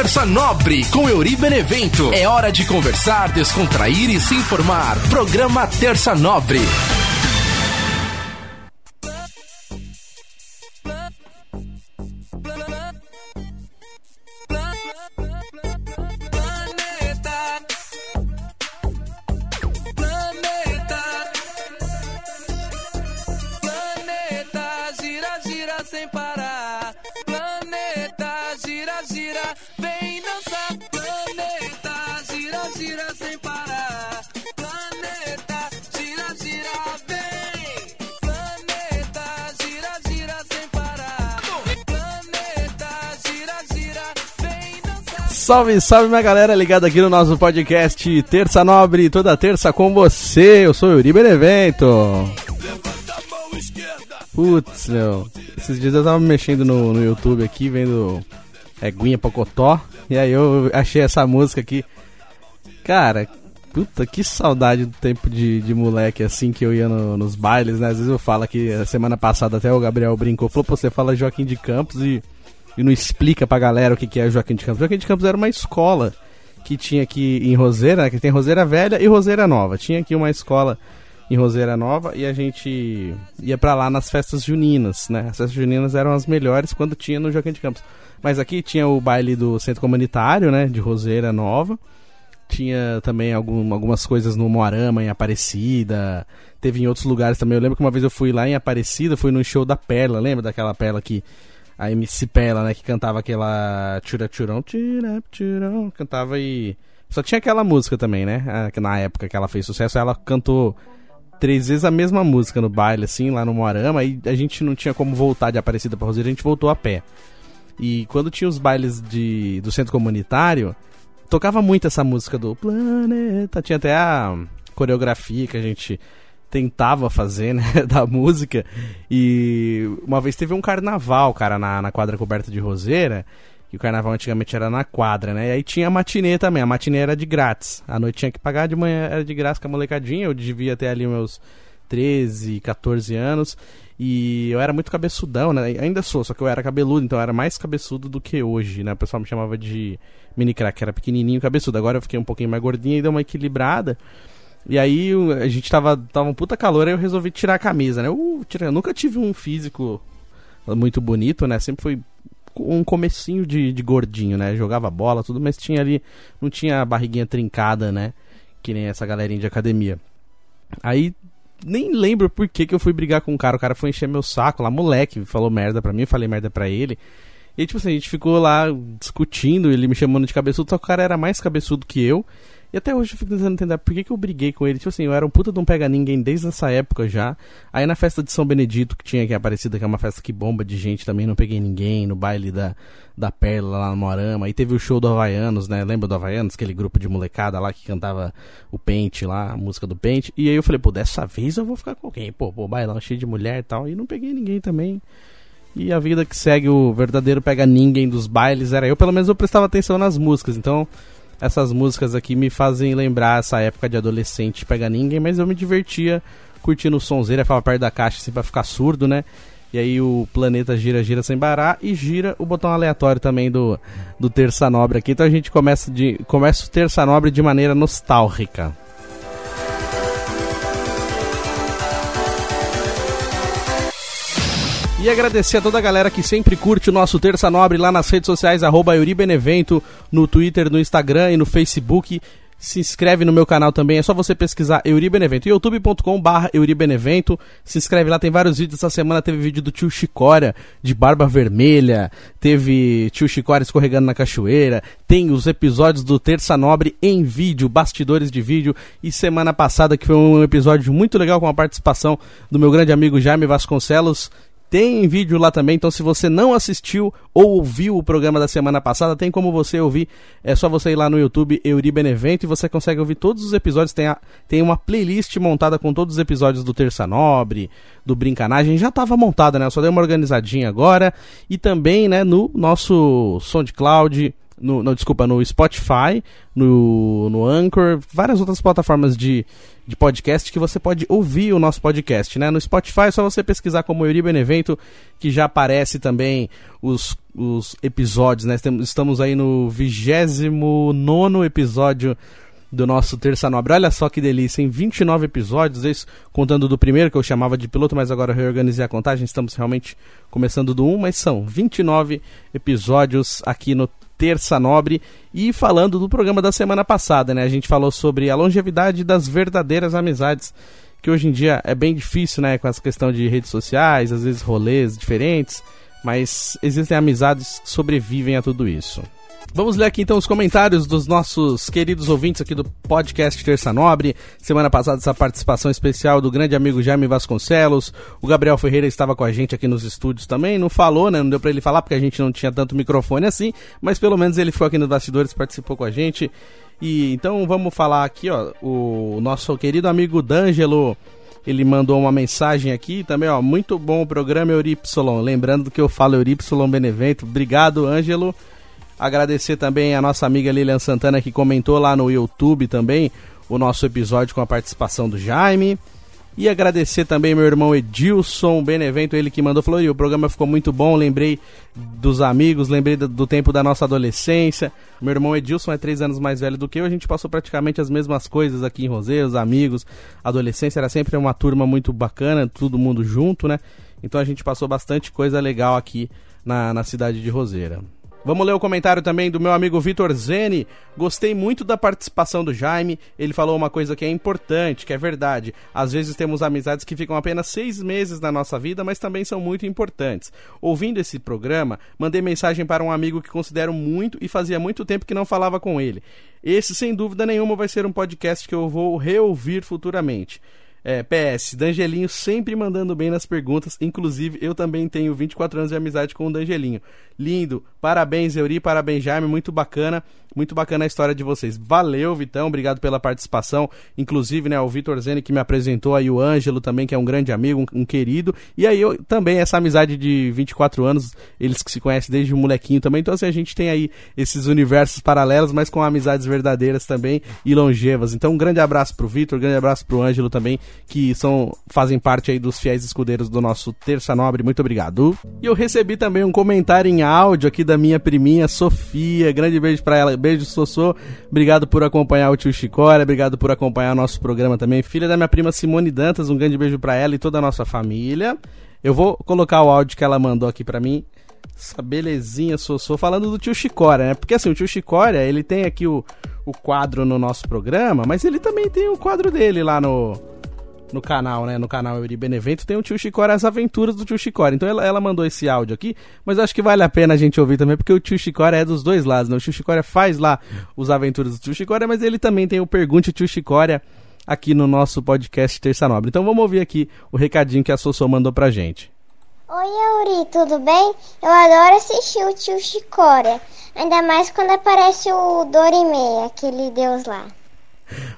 Terça Nobre com Euri Benevento. É hora de conversar, descontrair e se informar. Programa Terça Nobre. Salve, salve minha galera ligada aqui no nosso podcast Terça Nobre, toda terça com você. Eu sou o Yuri Benevento. Putz, meu. Esses dias eu tava mexendo no, no YouTube aqui, vendo Eguinha Pocotó. E aí eu achei essa música aqui. Cara, puta, que saudade do tempo de, de moleque assim que eu ia no, nos bailes, né? Às vezes eu falo que semana passada até o Gabriel brincou, falou, pô, você fala Joaquim de Campos e e não explica pra galera o que, que é Joaquim de Campos. Joaquim de Campos era uma escola que tinha aqui em Roseira, né, que tem Roseira Velha e Roseira Nova. Tinha aqui uma escola em Roseira Nova e a gente ia para lá nas festas juninas, né? As festas juninas eram as melhores quando tinha no Joaquim de Campos. Mas aqui tinha o baile do Centro Comunitário, né, de Roseira Nova. Tinha também algum, algumas coisas no Moarama, em Aparecida. Teve em outros lugares também. Eu lembro que uma vez eu fui lá em Aparecida, fui no show da Perla, lembra daquela Perla que a MC Pela, né, que cantava aquela tira tirão, tira tirão, cantava e só tinha aquela música também, né? Na época que ela fez sucesso, ela cantou três vezes a mesma música no baile assim, lá no Moarama, e a gente não tinha como voltar de Aparecida para Roseira, a gente voltou a pé. E quando tinha os bailes de do centro comunitário, tocava muito essa música do Planeta, tinha até a coreografia que a gente tentava fazer, né, da música. E uma vez teve um carnaval, cara, na, na quadra coberta de roseira. E o carnaval antigamente era na quadra, né? E aí tinha a matinê também. A matinê era de grátis. A noite tinha que pagar, de manhã era de graça com a molecadinha. Eu devia ter ali meus 13, 14 anos. E eu era muito cabeçudão, né? Ainda sou, só que eu era cabeludo, então eu era mais cabeçudo do que hoje, né? O pessoal me chamava de mini crack, era pequenininho cabeçudo. Agora eu fiquei um pouquinho mais gordinho e deu uma equilibrada. E aí a gente tava, tava um puta calor, aí eu resolvi tirar a camisa, né? Eu, eu nunca tive um físico muito bonito, né? Sempre foi um comecinho de, de gordinho, né? Jogava bola, tudo, mas tinha ali, não tinha barriguinha trincada, né? Que nem essa galerinha de academia. Aí nem lembro por que, que eu fui brigar com o cara. O cara foi encher meu saco lá, moleque, falou merda pra mim, eu falei merda pra ele. E tipo assim, a gente ficou lá discutindo, ele me chamando de cabeçudo, só que o cara era mais cabeçudo que eu. E até hoje eu fico tentando entender por que, que eu briguei com ele. Tipo assim, eu era um puta de um pega ninguém desde essa época já. Aí na festa de São Benedito, que tinha aqui aparecida, que é uma festa que bomba de gente também, não peguei ninguém. No baile da, da Perla lá no Morama. Aí teve o show do Havaianos, né? Lembra do Havaianos? Aquele grupo de molecada lá que cantava o Pente lá, a música do Pente. E aí eu falei, pô, dessa vez eu vou ficar com alguém. Pô, pô, bailão cheio de mulher e tal. E não peguei ninguém também. E a vida que segue o verdadeiro pega ninguém dos bailes era eu. Pelo menos eu prestava atenção nas músicas. Então essas músicas aqui me fazem lembrar essa época de adolescente pega ninguém, mas eu me divertia curtindo o sonzeira, ficava perto da caixa assim pra ficar surdo, né? E aí o planeta gira, gira sem parar e gira o botão aleatório também do, do Terça Nobre aqui. Então a gente começa, de, começa o Terça Nobre de maneira nostálgica. E agradecer a toda a galera que sempre curte o nosso Terça Nobre lá nas redes sociais, arroba Euribenevento, no Twitter, no Instagram e no Facebook. Se inscreve no meu canal também, é só você pesquisar Euribenevento. youtube.com barra Euribenevento. Se inscreve lá, tem vários vídeos. Essa semana teve vídeo do tio Chicória, de barba vermelha. Teve tio Chicória escorregando na cachoeira. Tem os episódios do Terça Nobre em vídeo, bastidores de vídeo. E semana passada, que foi um episódio muito legal com a participação do meu grande amigo Jaime Vasconcelos tem vídeo lá também, então se você não assistiu ou ouviu o programa da semana passada, tem como você ouvir. É só você ir lá no YouTube Euri Benevento e você consegue ouvir todos os episódios. Tem, a, tem uma playlist montada com todos os episódios do Terça Nobre, do Brincanagem. Já estava montada, né? Eu só dei uma organizadinha agora. E também, né, no nosso SoundCloud, no, no, desculpa, no Spotify, no, no Anchor, várias outras plataformas de, de podcast que você pode ouvir o nosso podcast, né? No Spotify é só você pesquisar como Yuri Benevento, que já aparece também os, os episódios, né? Estamos aí no 29 episódio do nosso Terça Nobre. Olha só que delícia, em 29 episódios, isso contando do primeiro que eu chamava de piloto, mas agora reorganizei a contagem, estamos realmente começando do 1, mas são 29 episódios aqui no Terça Nobre e falando do programa da semana passada, né? A gente falou sobre a longevidade das verdadeiras amizades, que hoje em dia é bem difícil, né, com essa questão de redes sociais, às vezes rolês diferentes, mas existem amizades que sobrevivem a tudo isso. Vamos ler aqui então os comentários dos nossos queridos ouvintes aqui do podcast Terça Nobre. Semana passada essa participação especial do grande amigo Jaime Vasconcelos. O Gabriel Ferreira estava com a gente aqui nos estúdios também. Não falou, né? Não deu para ele falar porque a gente não tinha tanto microfone assim, mas pelo menos ele ficou aqui nos bastidores, participou com a gente. E então vamos falar aqui, ó, o nosso querido amigo D'Angelo ele mandou uma mensagem aqui também, ó. Muito bom o programa Eurypsilon. Lembrando que eu falo Eurypsilon Benevento. Obrigado, Ângelo. Agradecer também a nossa amiga Lilian Santana que comentou lá no YouTube também o nosso episódio com a participação do Jaime. E agradecer também meu irmão Edilson Benevento, ele que mandou, falou, o programa ficou muito bom, lembrei dos amigos, lembrei do, do, tempo da nossa adolescência. Meu irmão Edilson é três anos mais velho do que eu, a gente passou praticamente as mesmas coisas aqui em Roseiro, os amigos, adolescência era sempre uma turma muito bacana, todo mundo junto, né? Então a gente passou bastante coisa legal aqui na, na cidade de Roseira. Vamos ler o comentário também do meu amigo Vitor Zene. Gostei muito da participação do Jaime. Ele falou uma coisa que é importante, que é verdade. Às vezes temos amizades que ficam apenas seis meses na nossa vida, mas também são muito importantes. Ouvindo esse programa, mandei mensagem para um amigo que considero muito e fazia muito tempo que não falava com ele. Esse, sem dúvida nenhuma, vai ser um podcast que eu vou reouvir futuramente. É, PS, Dangelinho sempre mandando bem nas perguntas. Inclusive, eu também tenho 24 anos de amizade com o Dangelinho. Lindo. Parabéns, Euri. Parabéns, Jaime. Muito bacana. Muito bacana a história de vocês. Valeu, Vitão. Obrigado pela participação. Inclusive, né, o Vitor Zene que me apresentou aí, o Ângelo também, que é um grande amigo, um, um, querido. E aí, eu também, essa amizade de 24 anos, eles que se conhecem desde o molequinho também. Então, assim, a gente tem aí esses universos paralelos, mas com amizades verdadeiras também e longevas. Então, um grande abraço pro Vitor, um grande abraço pro Ângelo também, que são, fazem parte aí dos fiéis escudeiros do nosso Terça Nobre. Muito obrigado. E eu recebi também um comentário em áudio aqui da minha priminha Sofia. Grande beijo pra ela. Beijo, Sossô. Obrigado por acompanhar o tio Chicória. Obrigado por acompanhar o nosso programa também. Filha da minha prima Simone Dantas. Um grande beijo pra ela e toda a nossa família. Eu vou colocar o áudio que ela mandou aqui pra mim. Essa belezinha, Sossô. Falando do tio Chicória, né? Porque assim, o tio Chicória, ele tem aqui o, o quadro no nosso programa, mas ele também tem o quadro dele lá no no canal, né? No canal Euri Benevento, tem o tio Chicória, as aventuras do tio Chicória. Então ela, ela mandou esse áudio aqui, mas acho que vale a pena a gente ouvir também, porque o tio Chicória é dos dois lados, né? O tio Chicória faz lá os aventuras do tio Chicória, mas ele também tem o Pergunte Tio Chicória aqui no nosso podcast Terça Nobre. Então vamos ouvir aqui o recadinho que a Sossô mandou pra gente. Oi, Yuri, tudo bem? Eu adoro assistir o tio Chicória, ainda mais quando aparece o Dorimei, aquele deus lá.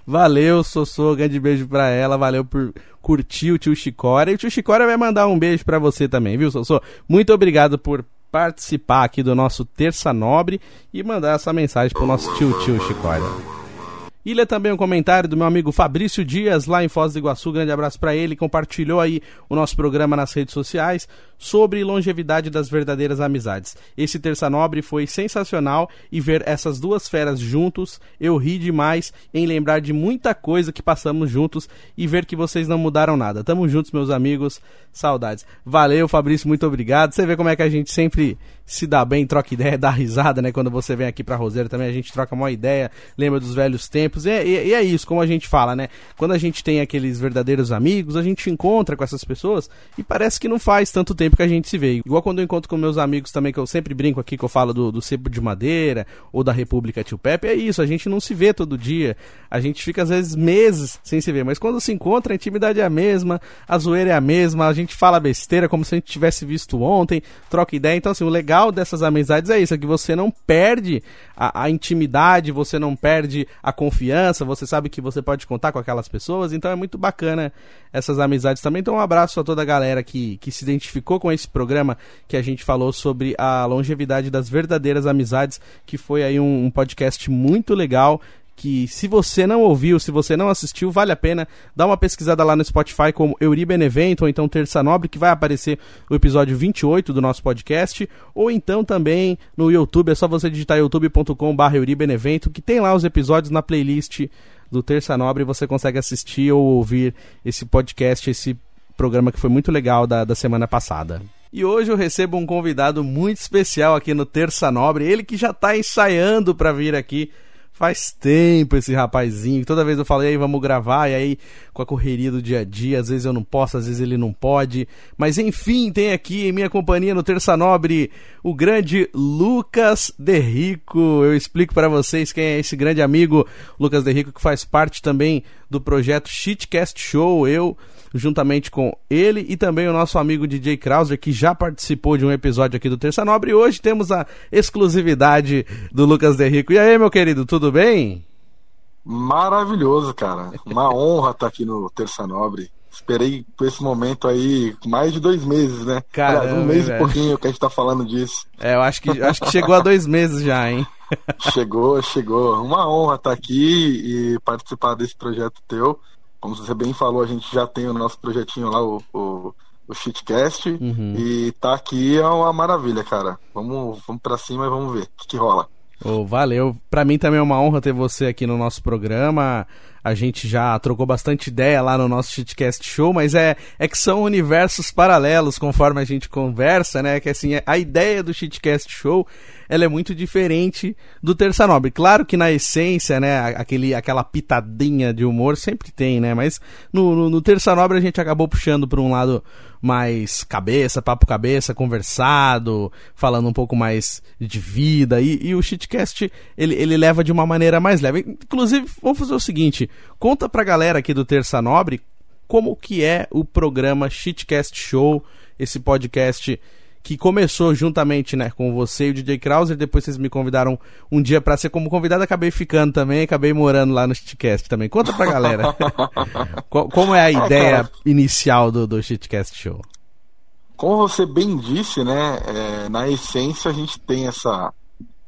Valeu, Sossô, grande beijo pra ela. Valeu por curtir o tio Chicória. E o tio Chicória vai mandar um beijo pra você também, viu, Sossô? Muito obrigado por participar aqui do nosso Terça Nobre e mandar essa mensagem pro nosso tio, tio Chicória. E lê também um comentário do meu amigo Fabrício Dias, lá em Foz do Iguaçu. Grande abraço para ele. Compartilhou aí o nosso programa nas redes sociais sobre longevidade das verdadeiras amizades. Esse Terça Nobre foi sensacional e ver essas duas feras juntos, eu ri demais em lembrar de muita coisa que passamos juntos e ver que vocês não mudaram nada. Tamo juntos, meus amigos. Saudades. Valeu, Fabrício, muito obrigado. Você vê como é que a gente sempre se dá bem, troca ideia, dá risada, né? Quando você vem aqui pra Roseira também, a gente troca uma ideia, lembra dos velhos tempos. E, e, e, é isso, como a gente fala, né? Quando a gente tem aqueles verdadeiros amigos, a gente encontra com essas pessoas e parece que não faz tanto tempo que a gente se vê. Igual quando eu encontro com meus amigos também, que eu sempre brinco aqui, que eu falo do, do de Madeira ou da República Tio Pepe, é isso, a gente não se vê todo dia. A gente fica às vezes meses sem se ver, mas quando se encontra, a intimidade é a mesma, a zoeira é a mesma, a gente fala besteira como se a gente tivesse visto ontem, troca ideia. Então, assim, o legal legal dessas amizades é isso, é que você não perde a, a, intimidade, você não perde a confiança, você sabe que você pode contar com aquelas pessoas, então é muito bacana essas amizades também. Então um abraço a toda a galera que, que se identificou com esse programa que a gente falou sobre a longevidade das verdadeiras amizades, que foi aí um, um podcast muito legal que se você não ouviu, se você não assistiu, vale a pena dar uma pesquisada lá no Spotify como Euri Benevento ou então Terça Nobre, que vai aparecer o episódio 28 do nosso podcast, ou então também no YouTube, é só você digitar youtube.com.br Euribenevento, que tem lá os episódios na playlist do Terça Nobre, você consegue assistir ou ouvir esse podcast, esse programa que foi muito legal da, da semana passada. E hoje eu recebo um convidado muito especial aqui no Terça Nobre, ele que já está ensaiando para vir aqui Faz tempo esse rapazinho. Toda vez eu falei, vamos gravar, e aí com a correria do dia a dia, às vezes eu não posso, às vezes ele não pode. Mas enfim, tem aqui em minha companhia no Terça Nobre o grande Lucas Derrico. Eu explico para vocês quem é esse grande amigo, Lucas Derrico, que faz parte também do projeto Shitcast Show. Eu juntamente com ele e também o nosso amigo DJ Krauser, que já participou de um episódio aqui do Terça Nobre. E hoje temos a exclusividade do Lucas Derrico. E aí, meu querido, tudo bem? Maravilhoso, cara. Uma honra estar aqui no Terça Nobre. Esperei por esse momento aí mais de dois meses, né? Cara, um mês e pouquinho que a gente tá falando disso. É, eu acho que, acho que chegou a dois meses já, hein? chegou, chegou. Uma honra estar aqui e participar desse projeto teu como você bem falou, a gente já tem o nosso projetinho lá, o, o, o Shitcast, uhum. e tá aqui é uma maravilha, cara. Vamos, vamos pra cima e vamos ver o que, que rola. Oh, valeu. Para mim também é uma honra ter você aqui no nosso programa. A gente já trocou bastante ideia lá no nosso Shitcast Show, mas é, é que são universos paralelos conforme a gente conversa, né? Que assim, a ideia do Shitcast Show ela é muito diferente do Terça Nobre. Claro que na essência, né, aquele, aquela pitadinha de humor sempre tem, né? Mas no, no, no Terça Nobre a gente acabou puxando para um lado mais cabeça, papo cabeça, conversado, falando um pouco mais de vida. E, e o Shitcast, ele, ele leva de uma maneira mais leve. Inclusive, vamos fazer o seguinte, conta pra galera aqui do Terça Nobre como que é o programa Shitcast Show, esse podcast que começou juntamente, né, com você e o DJ Krauser, depois vocês me convidaram um dia para ser como convidado, acabei ficando também, acabei morando lá no Shitcast também. Conta pra galera. como é a ideia ah, inicial do, do Shitcast Show? Como você bem disse, né, é, na essência a gente tem essa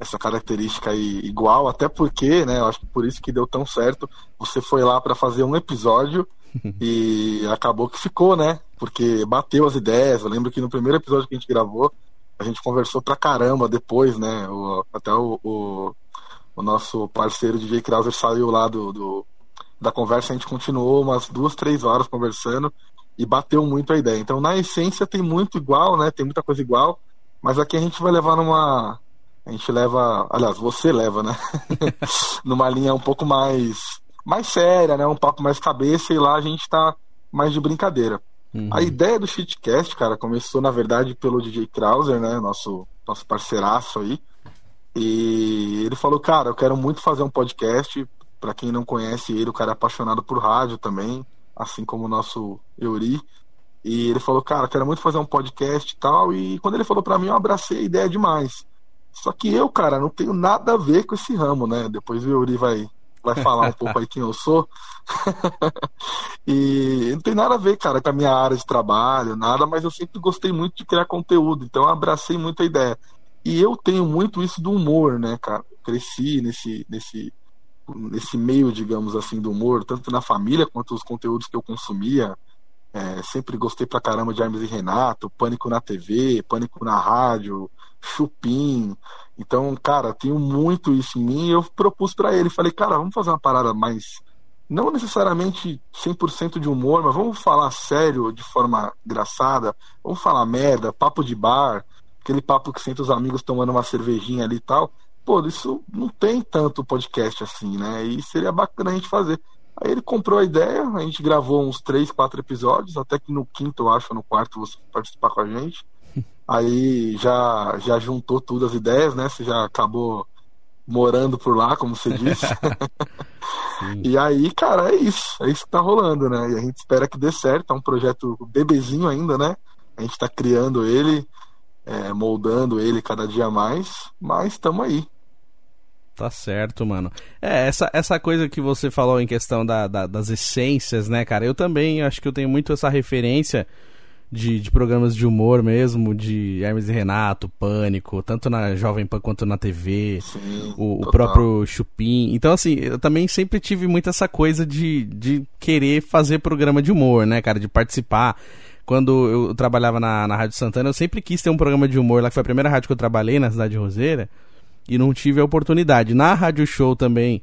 essa característica aí igual, até porque, né, eu acho que por isso que deu tão certo. Você foi lá para fazer um episódio e acabou que ficou, né? Porque bateu as ideias. Eu lembro que no primeiro episódio que a gente gravou, a gente conversou pra caramba depois, né? O, até o, o, o, nosso parceiro DJ Krauser saiu lá do, do, da conversa, a gente continuou umas duas, três horas conversando e bateu muito a ideia. Então, na essência, tem muito igual, né? Tem muita coisa igual, mas aqui a gente vai levar numa. A gente leva. Aliás, você leva, né? numa linha um pouco mais mais séria, né? Um papo mais cabeça e lá a gente tá mais de brincadeira. Uhum. A ideia do Shitcast, cara, começou na verdade pelo DJ Krauser, né? Nosso, nosso parceiraço aí. E ele falou, cara, eu quero muito fazer um podcast. Para quem não conhece ele, o cara é apaixonado por rádio também, assim como o nosso Euri. E ele falou, cara, quero muito fazer um podcast e tal. E quando ele falou para mim, eu abracei a ideia demais. Só que eu, cara, não tenho nada a ver com esse ramo, né? Depois o Euri vai, vai falar um pouco aí quem eu sou. e não tem nada a ver, cara, com a minha área de trabalho, nada, mas eu sempre gostei muito de criar conteúdo, então eu abracei muito a ideia. E eu tenho muito isso do humor, né, cara? Cresci nesse, nesse, nesse meio, digamos assim, do humor, tanto na família quanto os conteúdos que eu consumia. É, sempre gostei pra caramba de Hermes e Renato, Pânico na TV, Pânico na rádio, Chupim. Então, cara, tenho muito isso em mim e eu propus para ele. Falei, cara, vamos fazer uma parada mais. Não necessariamente 100% de humor, mas vamos falar sério, de forma engraçada. Vamos falar merda, papo de bar, aquele papo que senta os amigos tomando uma cervejinha ali e tal. Pô, isso não tem tanto podcast assim, né? E seria bacana a gente fazer. Aí ele comprou a ideia, a gente gravou uns três, quatro episódios, até que no quinto, eu acho, no quarto, você participar com a gente. Aí já, já juntou tudo as ideias, né? Você já acabou morando por lá, como você disse. e aí, cara, é isso. É isso que tá rolando, né? E a gente espera que dê certo. É um projeto bebezinho ainda, né? A gente tá criando ele. é, moldando ele cada dia mais, mas estamos aí. Tá certo, mano. É, essa, essa coisa que você falou em questão da, da, das essências, né, cara? Eu também acho que eu tenho muito essa referência de, de programas de humor mesmo, de Hermes e Renato, Pânico, tanto na Jovem Pan quanto na TV, Sim, o, o próprio Chupim. Então, assim, eu também sempre tive muito essa coisa de, de querer fazer programa de humor, né, cara? De participar. Quando eu trabalhava na, na Rádio Santana, eu sempre quis ter um programa de humor lá, que foi a primeira rádio que eu trabalhei na cidade de Roseira e não tive a oportunidade. Na Rádio Show também,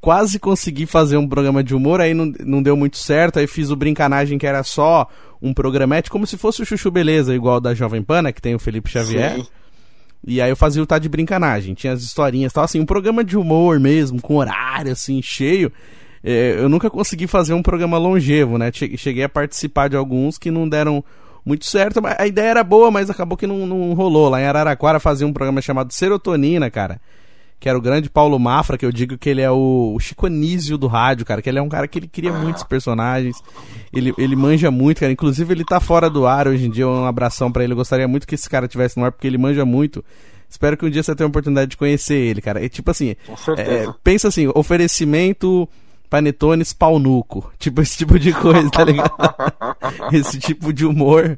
quase consegui fazer um programa de humor, aí não, não deu muito certo, aí fiz o Brincanagem, que era só um programete, como se fosse o Chuchu Beleza, igual da Jovem Pan, né, que tem o Felipe Xavier. Sim. E aí eu fazia o Tá de Brincanagem, tinha as historinhas e tal, assim, um programa de humor mesmo, com horário, assim, cheio. É, eu nunca consegui fazer um programa longevo, né, Che- cheguei a participar de alguns que não deram muito certo, mas a ideia era boa, mas acabou que não, não rolou. Lá em Araraquara fazia um programa chamado Serotonina, cara. Que era o grande Paulo Mafra, que eu digo que ele é o, o Chico Anísio do rádio, cara. Que ele é um cara que ele cria muitos personagens. Ele, ele manja muito, cara. Inclusive, ele tá fora do ar hoje em dia. Um abração pra ele. Eu gostaria muito que esse cara tivesse no ar, porque ele manja muito. Espero que um dia você tenha a oportunidade de conhecer ele, cara. É tipo assim, é, pensa assim, oferecimento panetones paunuco. Tipo esse tipo de coisa, tá ligado? esse tipo de humor.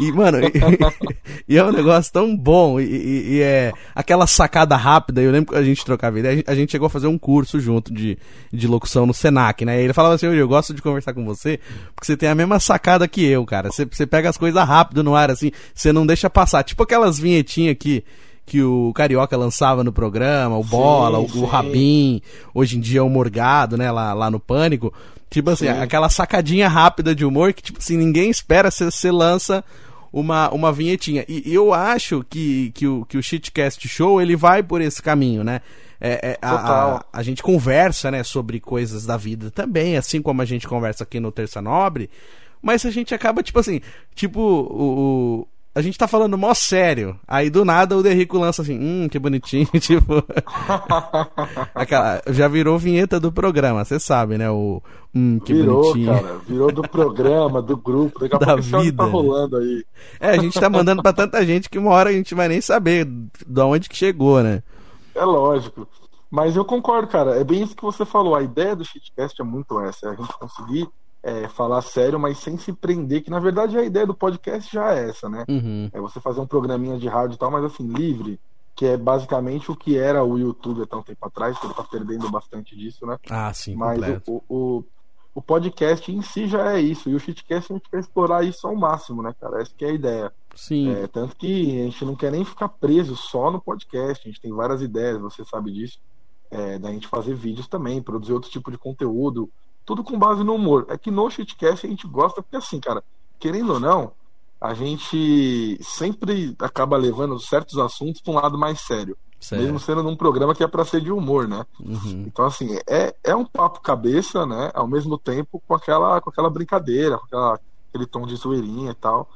E, mano, e, e é um negócio tão bom. E, e- e é aquela sacada rápida. Eu lembro que a gente trocava ideia. A gente, chegou a fazer um curso junto de, de locução no Senac, né? E ele falava assim: "Yuri, eu gosto de conversar com você porque você tem a mesma sacada que eu, cara. Você, você pega as coisas rápido no ar, assim. Você não deixa passar. Tipo aquelas vinhetinhas que que o Carioca lançava no programa, o Bola, o, sim. o Rabin, hoje em dia o Morgado, né, lá, lá no Pânico. Tipo assim, Sim. aquela sacadinha rápida de humor que, tipo assim, ninguém espera, você lança uma, uma vinhetinha. E, eu acho que, que, o, que o Shitcast Show, ele vai por esse caminho, né? É, é, a, a, a gente conversa, né, sobre coisas da vida também, assim como a gente conversa aqui no Terça Nobre, mas a gente acaba, tipo assim, tipo, o, o- a gente tá falando mó sério, aí do nada o Derrico lança assim, hum, que bonitinho, tipo... Aquela, já virou vinheta do programa, você sabe, né, o... Hum, que virou, bonitinho. cara. Virou do programa, do grupo. Daqui a Da pouco áudio vida, tá rolando aí. É, a gente tá mandando pra tanta gente que uma hora a gente vai nem saber de onde que chegou, né? É lógico. Mas eu concordo, cara. É bem isso que você falou. A ideia do Shitcast é muito essa. É a gente conseguir é, falar sério, mas sem se prender. Que na verdade a ideia do podcast já é essa, né? Uhum. É você fazer um programinha de rádio e tal, mas assim, livre. Que é basicamente o que era o YouTube até um tempo atrás, que ele tá perdendo bastante disso, né? Ah, sim, Mas o, o, o podcast em si já é isso. E o Shitcast a gente quer explorar isso ao máximo, né, cara? Essa que é a ideia. Sim, É, tanto que a gente não quer nem ficar preso só no podcast. A gente tem várias ideias, você sabe disso. É, da gente fazer vídeos também, produzir outro tipo de conteúdo. Tudo com base no humor. É que no Shitcast a gente gosta, porque assim, cara, querendo ou não, a gente sempre acaba levando certos assuntos para um lado mais sério. Mesmo certo. sendo num programa que é para ser de humor, né? Uhum. Então, assim, é, é um papo cabeça, né? Ao mesmo tempo com aquela, com aquela brincadeira, com aquela, aquele tom de zoeirinha e tal.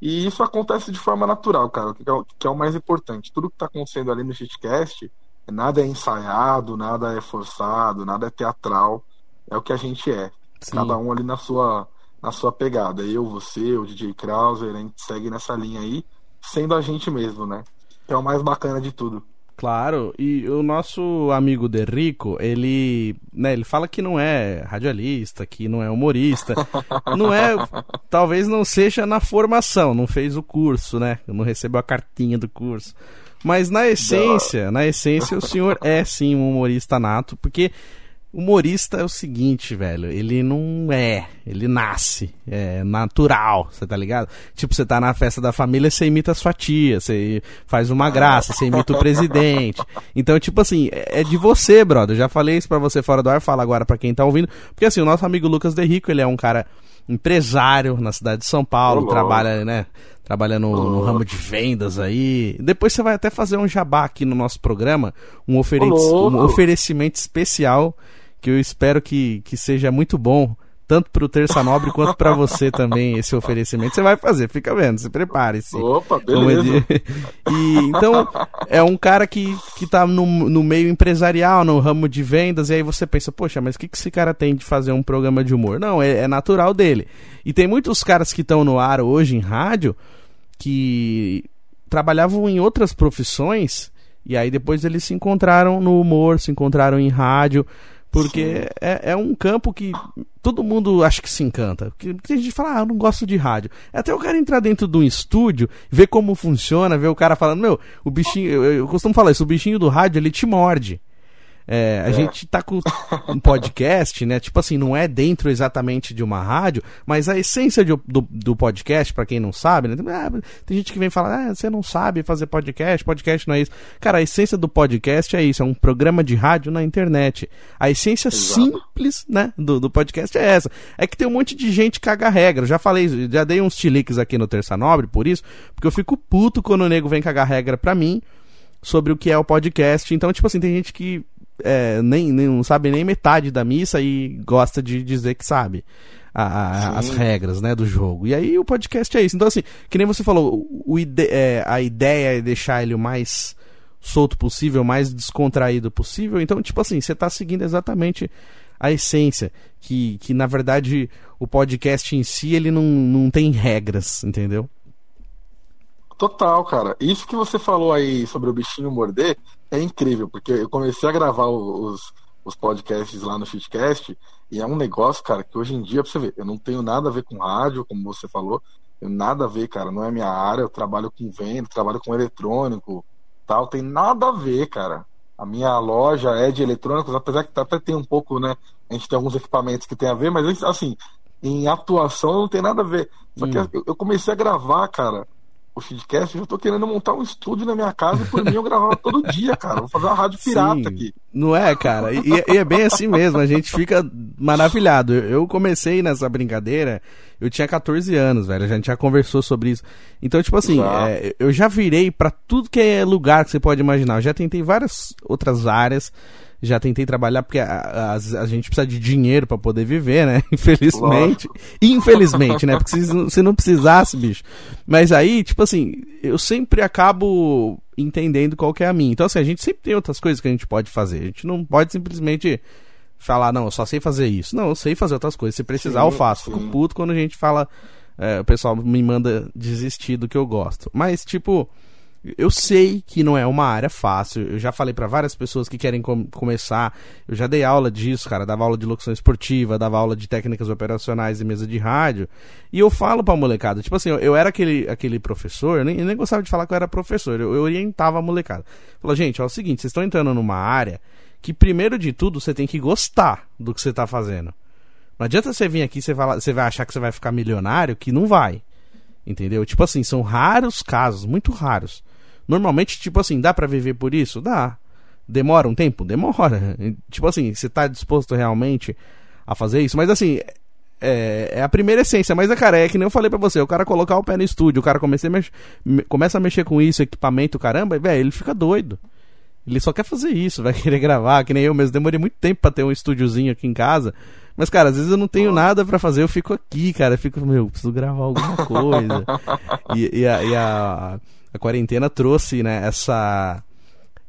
E isso acontece de forma natural, cara, que é o, que é o mais importante. Tudo que tá acontecendo ali no Shitcast, nada é ensaiado, nada é forçado, nada é teatral. É o que a gente é. Sim. Cada um ali na sua, na sua pegada. Eu, você, o DJ Krauser, a gente segue nessa linha aí, sendo a gente mesmo, né? Que é o mais bacana de tudo. Claro, e o nosso amigo Derrico, ele, né, ele fala que não é radialista, que não é humorista. não é, talvez não seja na formação, não fez o curso, né? Não recebeu a cartinha do curso. Mas na essência, na essência o senhor é sim um humorista nato, porque humorista é o seguinte, velho, ele não é, ele nasce, é natural, você tá ligado? Tipo, você tá na festa da família, você imita a sua tia, você faz uma graça, você imita o presidente. Então, tipo assim, é é de você, brother. Eu já falei isso pra você fora do ar, fala agora pra quem tá ouvindo. Porque assim, o nosso amigo Lucas Derrico, ele é um cara empresário na cidade de São Paulo, louco. trabalha, né? Trabalha no, no ramo de vendas aí. Depois você vai até fazer um jabá aqui no nosso programa, um, ofere- um oferecimento especial que eu espero que, que seja muito bom, tanto pro Terça Nobre quanto pra você também, esse oferecimento. Você vai fazer, fica vendo, se prepare-se. Opa, beleza. E, então, é um cara que, que tá no, no meio empresarial, no ramo de vendas, e aí você pensa, poxa, mas o que, que esse cara tem de fazer um programa de humor? Não, é, é natural dele. E tem muitos caras que estão no ar hoje em rádio que trabalhavam em outras profissões e aí depois eles se encontraram no humor, se encontraram em rádio, porque é, é, um campo que todo mundo acha que se encanta. Porque tem gente que fala, ah, eu não gosto de rádio. É até o cara entrar dentro de um estúdio, ver como funciona, ver o cara falando, meu, o bichinho, eu, eu costumo falar isso, o bichinho do rádio ele te morde. É, a é. gente tá com um podcast, né? Tipo assim, não é dentro exatamente de uma rádio, mas a essência de, do, do podcast, para quem não sabe, né? Ah, tem gente que vem falar, ah, você não sabe fazer podcast, podcast não é isso. Cara, a essência do podcast é isso, é um programa de rádio na internet. A essência Exato. simples, né, do, do podcast é essa. É que tem um monte de gente que caga regra. Eu já falei, já dei uns tiliques aqui no Terça Nobre por isso, porque eu fico puto quando o nego vem cagar regra pra mim sobre o que é o podcast. Então, tipo assim, tem gente que é, nem, nem, não sabe nem metade da missa e gosta de dizer que sabe a, a, as regras né, do jogo. E aí o podcast é isso. Então, assim, que nem você falou, o ide é, a ideia é deixar ele o mais solto possível, o mais descontraído possível. Então, tipo assim, você está seguindo exatamente a essência. Que, que na verdade o podcast em si ele não, não tem regras, entendeu? Total, cara. Isso que você falou aí sobre o bichinho morder é incrível, porque eu comecei a gravar os, os podcasts lá no Shitcast e é um negócio, cara, que hoje em dia, pra você ver, eu não tenho nada a ver com rádio, como você falou, eu nada a ver, cara, não é minha área, eu trabalho com venda, trabalho com eletrônico, tal, tem nada a ver, cara. A minha loja é de eletrônicos, apesar que até tem um pouco, né? A gente tem alguns equipamentos que tem a ver, mas assim, em atuação não tem nada a ver. Só hum. que eu comecei a gravar, cara, o Feedcast, eu tô querendo montar um estúdio na minha casa e por mim eu gravava todo dia, cara. Vou fazer uma rádio pirata Sim, aqui. Não é, cara? E, e, é bem assim mesmo, a gente fica maravilhado. Eu comecei nessa brincadeira, eu tinha 14 anos, velho. A gente já conversou sobre isso. Então, tipo assim, é, eu já virei para tudo que é lugar que você pode imaginar. Eu já tentei várias outras áreas já tentei trabalhar porque a, a, a gente precisa de dinheiro para poder viver, né? Infelizmente. Infelizmente, né? Porque se, se não precisasse, bicho. Mas aí, tipo assim, eu sempre acabo entendendo qual que é a minha. Então, assim, a gente sempre tem outras coisas que a gente pode fazer. A gente não pode simplesmente falar, não, eu só sei fazer isso. Não, eu sei fazer outras coisas. Se precisar, sim, eu faço. Sim. Fico puto quando a gente fala. É, o pessoal me manda desistir do que eu gosto. Mas, tipo eu sei que não é uma área fácil. Eu já falei para várias pessoas que querem com começar. Eu já dei aula disso, cara. Dava aula de locução esportiva, dava aula de técnicas operacionais e mesa de rádio. E eu falo pra molecada, tipo assim, eu, eu era aquele, aquele professor, eu nem, eu nem, gostava de falar que eu era professor, eu, eu orientava a molecada. Falei, gente, é o seguinte, vocês estão entrando numa área que, primeiro de tudo, você tem que gostar do que você tá fazendo. Não adianta você vir aqui e você, você vai achar que você vai ficar milionário, que não vai. Entendeu? Tipo assim, são raros casos, muito raros. Normalmente, tipo assim, dá para viver por isso? Dá. Demora um tempo? Demora. Tipo assim, você tá disposto realmente a fazer isso? Mas assim, é, é, a primeira essência, mas, cara, é que nem eu falei pra você, o cara colocar o pé no estúdio, o cara começa a, mex começa a mexer com isso, equipamento, caramba, velho, ele fica doido. Ele só quer fazer isso, vai querer gravar, que nem eu mesmo. Demorei muito tempo pra ter um estúdiozinho aqui em casa. Mas, cara, às vezes eu não tenho nada para fazer, eu fico aqui, cara. Eu fico, meu, preciso gravar alguma coisa. e, e, a, e a, a quarentena trouxe, né, essa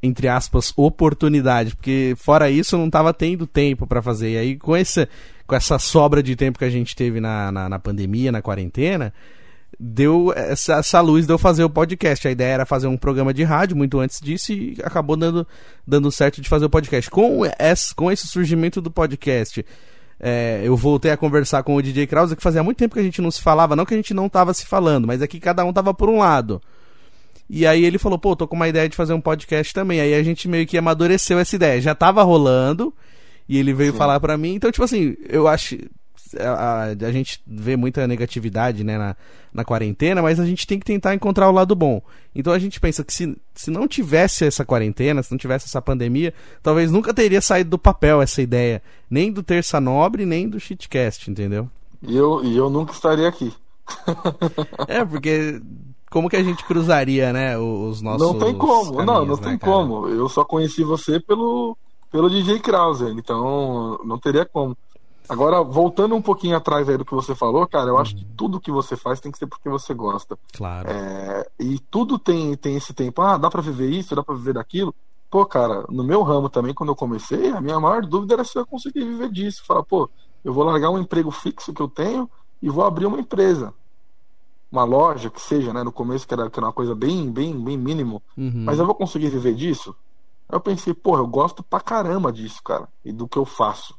entre aspas, oportunidade, porque fora isso não estava tendo tempo para fazer. E aí, com essa, com essa sobra de tempo que a gente teve na, na, na pandemia, na quarentena, deu essa, essa luz de eu fazer o podcast. A ideia era fazer um programa de rádio muito antes disso e acabou dando, dando certo de fazer o podcast. Com esse, com esse surgimento do podcast, é, eu voltei a conversar com o DJ Krause, que fazia muito tempo que a gente não se falava, não que a gente não estava se falando, mas é que cada um tava por um lado. E aí ele falou, pô, tô com uma ideia de fazer um podcast também. Aí a gente meio que amadureceu essa ideia. Já tava rolando, e ele veio Sim. falar pra mim. Então, tipo assim, eu acho. A, a, a, gente vê muita negatividade né, na, na quarentena, mas a gente tem que tentar encontrar o lado bom. Então a gente pensa que se, se não tivesse essa quarentena, se não tivesse essa pandemia, talvez nunca teria saído do papel essa ideia. Nem do Terça Nobre, nem do Shitcast, entendeu? E eu, e eu nunca estaria aqui. é, porque como que a gente cruzaria, né, os nossos Não tem como, não, não né, tem cara? como. Eu só conheci você pelo, pelo DJ Krause, então não teria como. Agora, voltando um pouquinho atrás aí do que você falou, cara, eu uhum. acho que tudo que você faz tem que ser porque você gosta. Claro. É, e tudo tem, tem esse tempo, ah, dá pra viver isso, dá pra viver daquilo. Pô, cara, no meu ramo também, quando eu comecei, a minha maior dúvida era se eu conseguir viver disso. Falar, pô, eu vou largar um emprego fixo que eu tenho e vou abrir uma empresa. Uma loja que seja, né? No começo que era, que era uma coisa bem, bem, bem mínimo, Uhum. mas eu vou conseguir viver disso? Eu pensei, porra, eu gosto pra caramba disso, cara, e do que eu faço.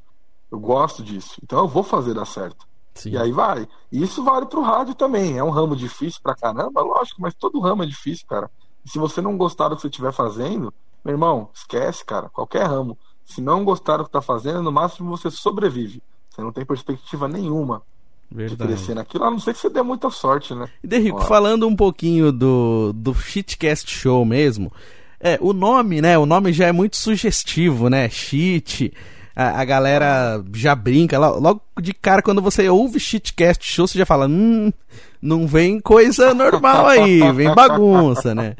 Eu gosto disso, então eu vou fazer dar certo. Sim. E aí vai. E isso vale pro rádio também. É um ramo difícil pra caramba, lógico, mas todo ramo é difícil, cara. E se você não gostar do que você estiver fazendo, meu irmão, esquece, cara. Qualquer ramo. Se não gostar do que tá fazendo, no máximo você sobrevive. Você não tem perspectiva nenhuma de Verdade. crescer naquilo, a não ser que você dê muita sorte, né? E Derrico, falando um pouquinho do, do Shitcast Show mesmo, é, o nome, né? O nome já é muito sugestivo, né? Shit. A, a galera já brinca. lo- Logo de cara, quando você ouve Shitcast Show, você já fala: hum, não vem coisa normal aí, vem bagunça, né?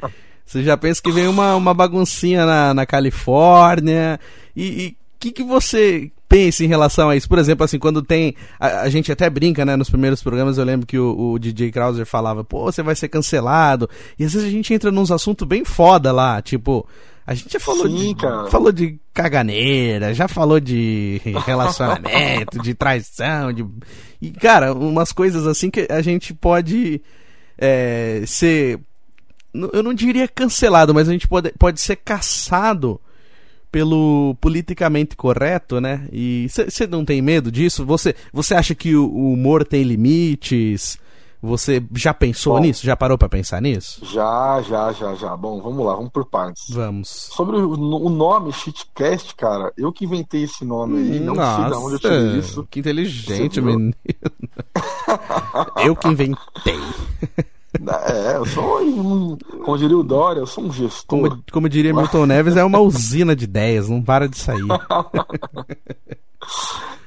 Você já pensa que vem uma, uma baguncinha na, na Califórnia. E o que, que você pensa em relação a isso? Por exemplo, assim, quando tem. A, a gente até brinca, né? Nos primeiros programas eu lembro que o, o DJ Krauser falava, pô, você vai ser cancelado. E às vezes a gente entra nos assuntos bem foda lá, tipo. A gente já falou Sim, de, cara. falou de caganeira, já falou de relacionamento, de traição, de. E, cara, umas coisas assim que a gente pode é, ser. Eu não diria cancelado, mas a gente pode, pode ser caçado pelo politicamente correto, né? E você não tem medo disso? Você você acha que o, o humor tem limites? Você já pensou Bom. nisso? Já parou pra pensar nisso? Já, já, já, já. Bom, vamos lá, vamos por partes. Vamos. Sobre o, o nome Shitcast, cara, eu que inventei esse nome aí, não sei de onde eu tirei isso. que inteligente, menino. eu que inventei. É, eu sou um, como diria o Dória, eu sou um gestor. Como, como diria Milton Neves, é uma usina de ideias, não para de sair.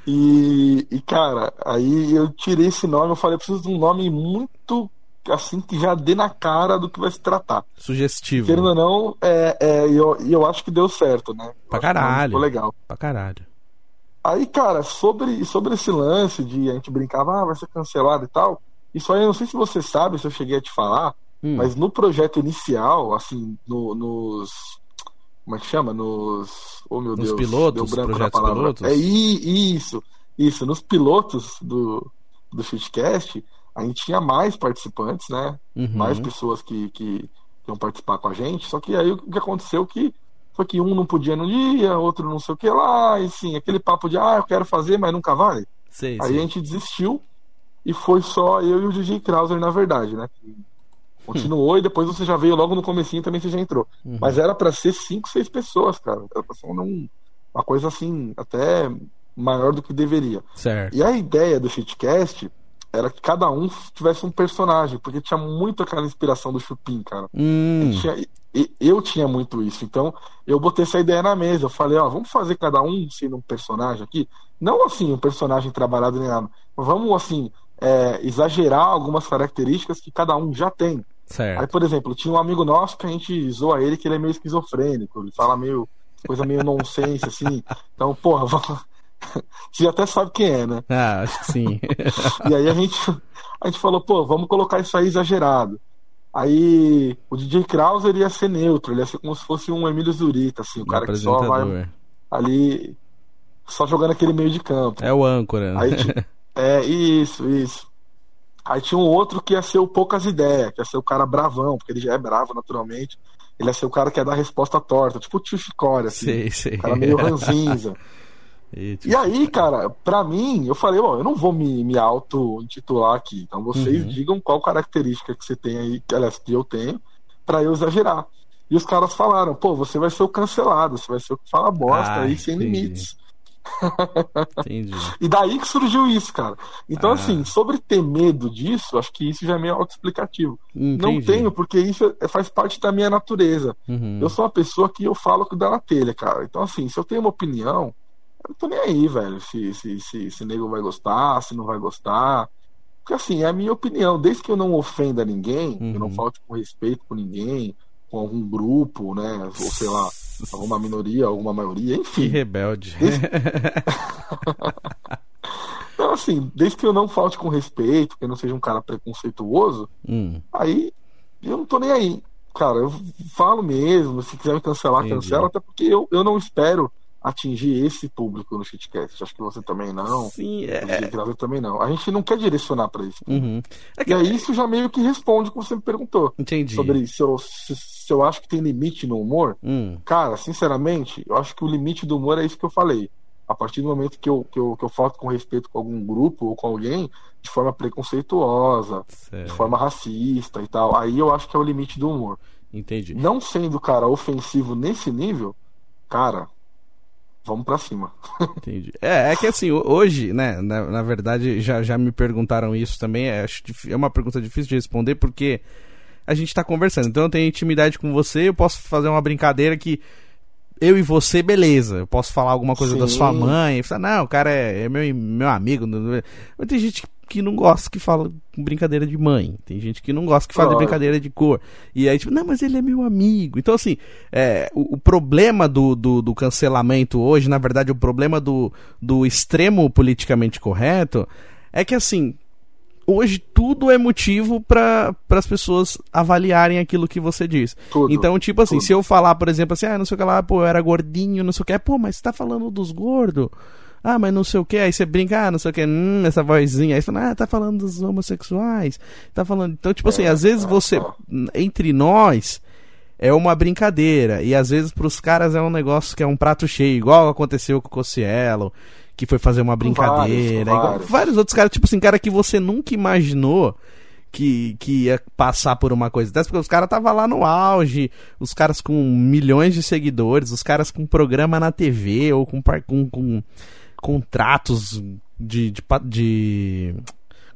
E, e, cara, aí eu tirei esse nome, eu falei, eu preciso de um nome muito assim que já dê na cara do que vai se tratar. Sugestivo. Querendo ou não, é, é, eu, eu acho que deu certo, né? Eu Pra caralho. Ficou legal. Pra caralho. Aí, cara, sobre, sobre esse lance de a gente brincava, ah, vai ser cancelado e tal. Isso aí, eu não sei se você sabe, se eu cheguei a te falar, Hum. mas no projeto inicial, assim, no- nos. Como é que chama? Nos. Oh, meu Nos Deus. pilotos, deu branco na palavra. pilotos? É isso. Isso. Nos pilotos do, do Shitcast, a gente tinha mais participantes, né? Uhum. mais pessoas que, que, iam participar com a gente. Só que aí o que aconteceu que foi que um não podia no dia, outro não sei o que lá, e sim, aquele papo de ah, eu quero fazer, mas nunca vai. Sei, Aí sei. a gente desistiu e foi só eu e o DJ Krauser, na verdade, né? Continuou e depois você já veio logo no comecinho também você já entrou. Uhum. Mas era pra ser cinco, seis pessoas, cara. Era pra ser um- uma coisa assim, até maior do que deveria. Certo. E a ideia do Shitcast era que cada um tivesse um personagem, porque tinha muito aquela inspiração do Chupim, cara. Hum, Tinha- e- eu tinha muito isso, então eu botei essa ideia na mesa. Eu falei, ó, vamos fazer cada um sendo um personagem aqui. Não assim, um personagem trabalhado nem nada. Vamos, assim, é, exagerar algumas características que cada um já tem. Aí, certo. por exemplo, tinha um amigo nosso que a gente zoa ele que ele é meio esquizofrênico, ele fala meio coisa meio nonsense, assim. Então, porra, você até sabe quem é, né? Ah, acho que sim. E aí a gente, a gente falou, pô, vamos colocar isso aí exagerado. Aí o DJ Krauser ia ser neutro, ele ia ser como se fosse um Emílio Zurita, assim, o cara que só vai ali só jogando aquele meio de campo. É o âncora. né? Aí é, isso, isso. Aí tinha um outro que ia ser o Poucas Ideias, que ia ser o cara bravão, porque ele já é bravo naturalmente. Ele ia ser o cara que ia dar resposta torta, tipo o tio Chicória, assim. Sei, sei. O cara meio ranzinza. E, tipo, E aí, cara, pra mim, eu falei, ó, eu não vou me, me auto-intitular aqui. Então vocês Uhum. digam qual característica que você tem aí, que, aliás, que eu tenho, pra eu exagerar. E os caras falaram, pô, você vai ser o cancelado, você vai ser o que fala bosta Ah, aí sem entendi. limites. Entendi. E daí que surgiu isso, cara. Então, Ah. assim, sobre ter medo disso, acho que isso já é meio autoexplicativo. Não tenho, porque isso é- faz parte da minha natureza. Uhum. Eu sou uma pessoa que eu falo que dá na telha, cara. Então, assim, se eu tenho uma opinião, eu não tô nem aí, velho. Se, se, se, se nego vai gostar, se não vai gostar. Porque, assim, é a minha opinião. Desde que eu não ofenda ninguém, eu não Uhum. falte com respeito com ninguém, com algum grupo, né? Ou sei lá, alguma minoria, alguma maioria, Que enfim. rebelde. Então, assim, desde que eu não falte com respeito, que eu não seja um cara preconceituoso, Hum, aí eu não tô nem aí. Cara, eu falo mesmo, se quiser me cancelar, Entendi. cancela, até porque eu, eu não espero atingir esse público no shitcast. Acho que você também não. Sim, é. O também não. A gente não quer direcionar para isso. Uhum. É que... E aí isso já meio que responde o que você me perguntou. Entendi. Sobre se eu, se, se eu acho que tem limite no humor. Hum. Cara, sinceramente, eu acho que o limite do humor é isso que eu falei. A partir do momento que eu, que eu, que eu falto com respeito com algum grupo ou com alguém de forma preconceituosa, Certo. de forma racista e tal, aí eu acho que é o limite do humor. Entendi. Não sendo, cara, ofensivo nesse nível, cara, vamos pra cima. Entendi. É, é que assim, hoje, né, na, na verdade, já, já me perguntaram isso também. É, é uma pergunta difícil de responder porque a gente tá conversando. Então eu tenho intimidade com você, eu posso fazer uma brincadeira que eu e você, beleza. Eu posso falar alguma coisa Sim. da sua mãe. Falar, não, o cara é, é, meu, meu amigo. Mas tem gente que não gosta que fala brincadeira de mãe. Tem gente que não gosta que fala de brincadeira de cor. E aí, tipo, não, mas ele é meu amigo. Então, assim, é, o, o, problema do, do, do, cancelamento hoje, na verdade, o problema do, do extremo politicamente correto, é que, assim, hoje tudo é motivo para as pessoas avaliarem aquilo que você diz. Tudo, então, tipo assim, tudo. se eu falar, por exemplo, assim, ah, não sei o que lá, pô, eu era gordinho, não sei o que, pô, mas você tá falando dos gordos. Ah, mas não sei o que, aí você brinca, ah, não sei o que, hum, essa vozinha, aí você fala, ah, tá falando dos homossexuais, tá falando. Então, tipo assim, É, às vezes é, você, é. entre nós, é uma brincadeira, e às vezes pros caras é um negócio que é um prato cheio, igual aconteceu com o Cossielo, que foi fazer uma brincadeira, com igual vários. vários outros caras, tipo assim, cara que você nunca imaginou que, que ia passar por uma coisa dessa, porque os caras estavam lá no auge, os caras com milhões de seguidores, os caras com programa na TV ou com, com, com contratos de, de, de-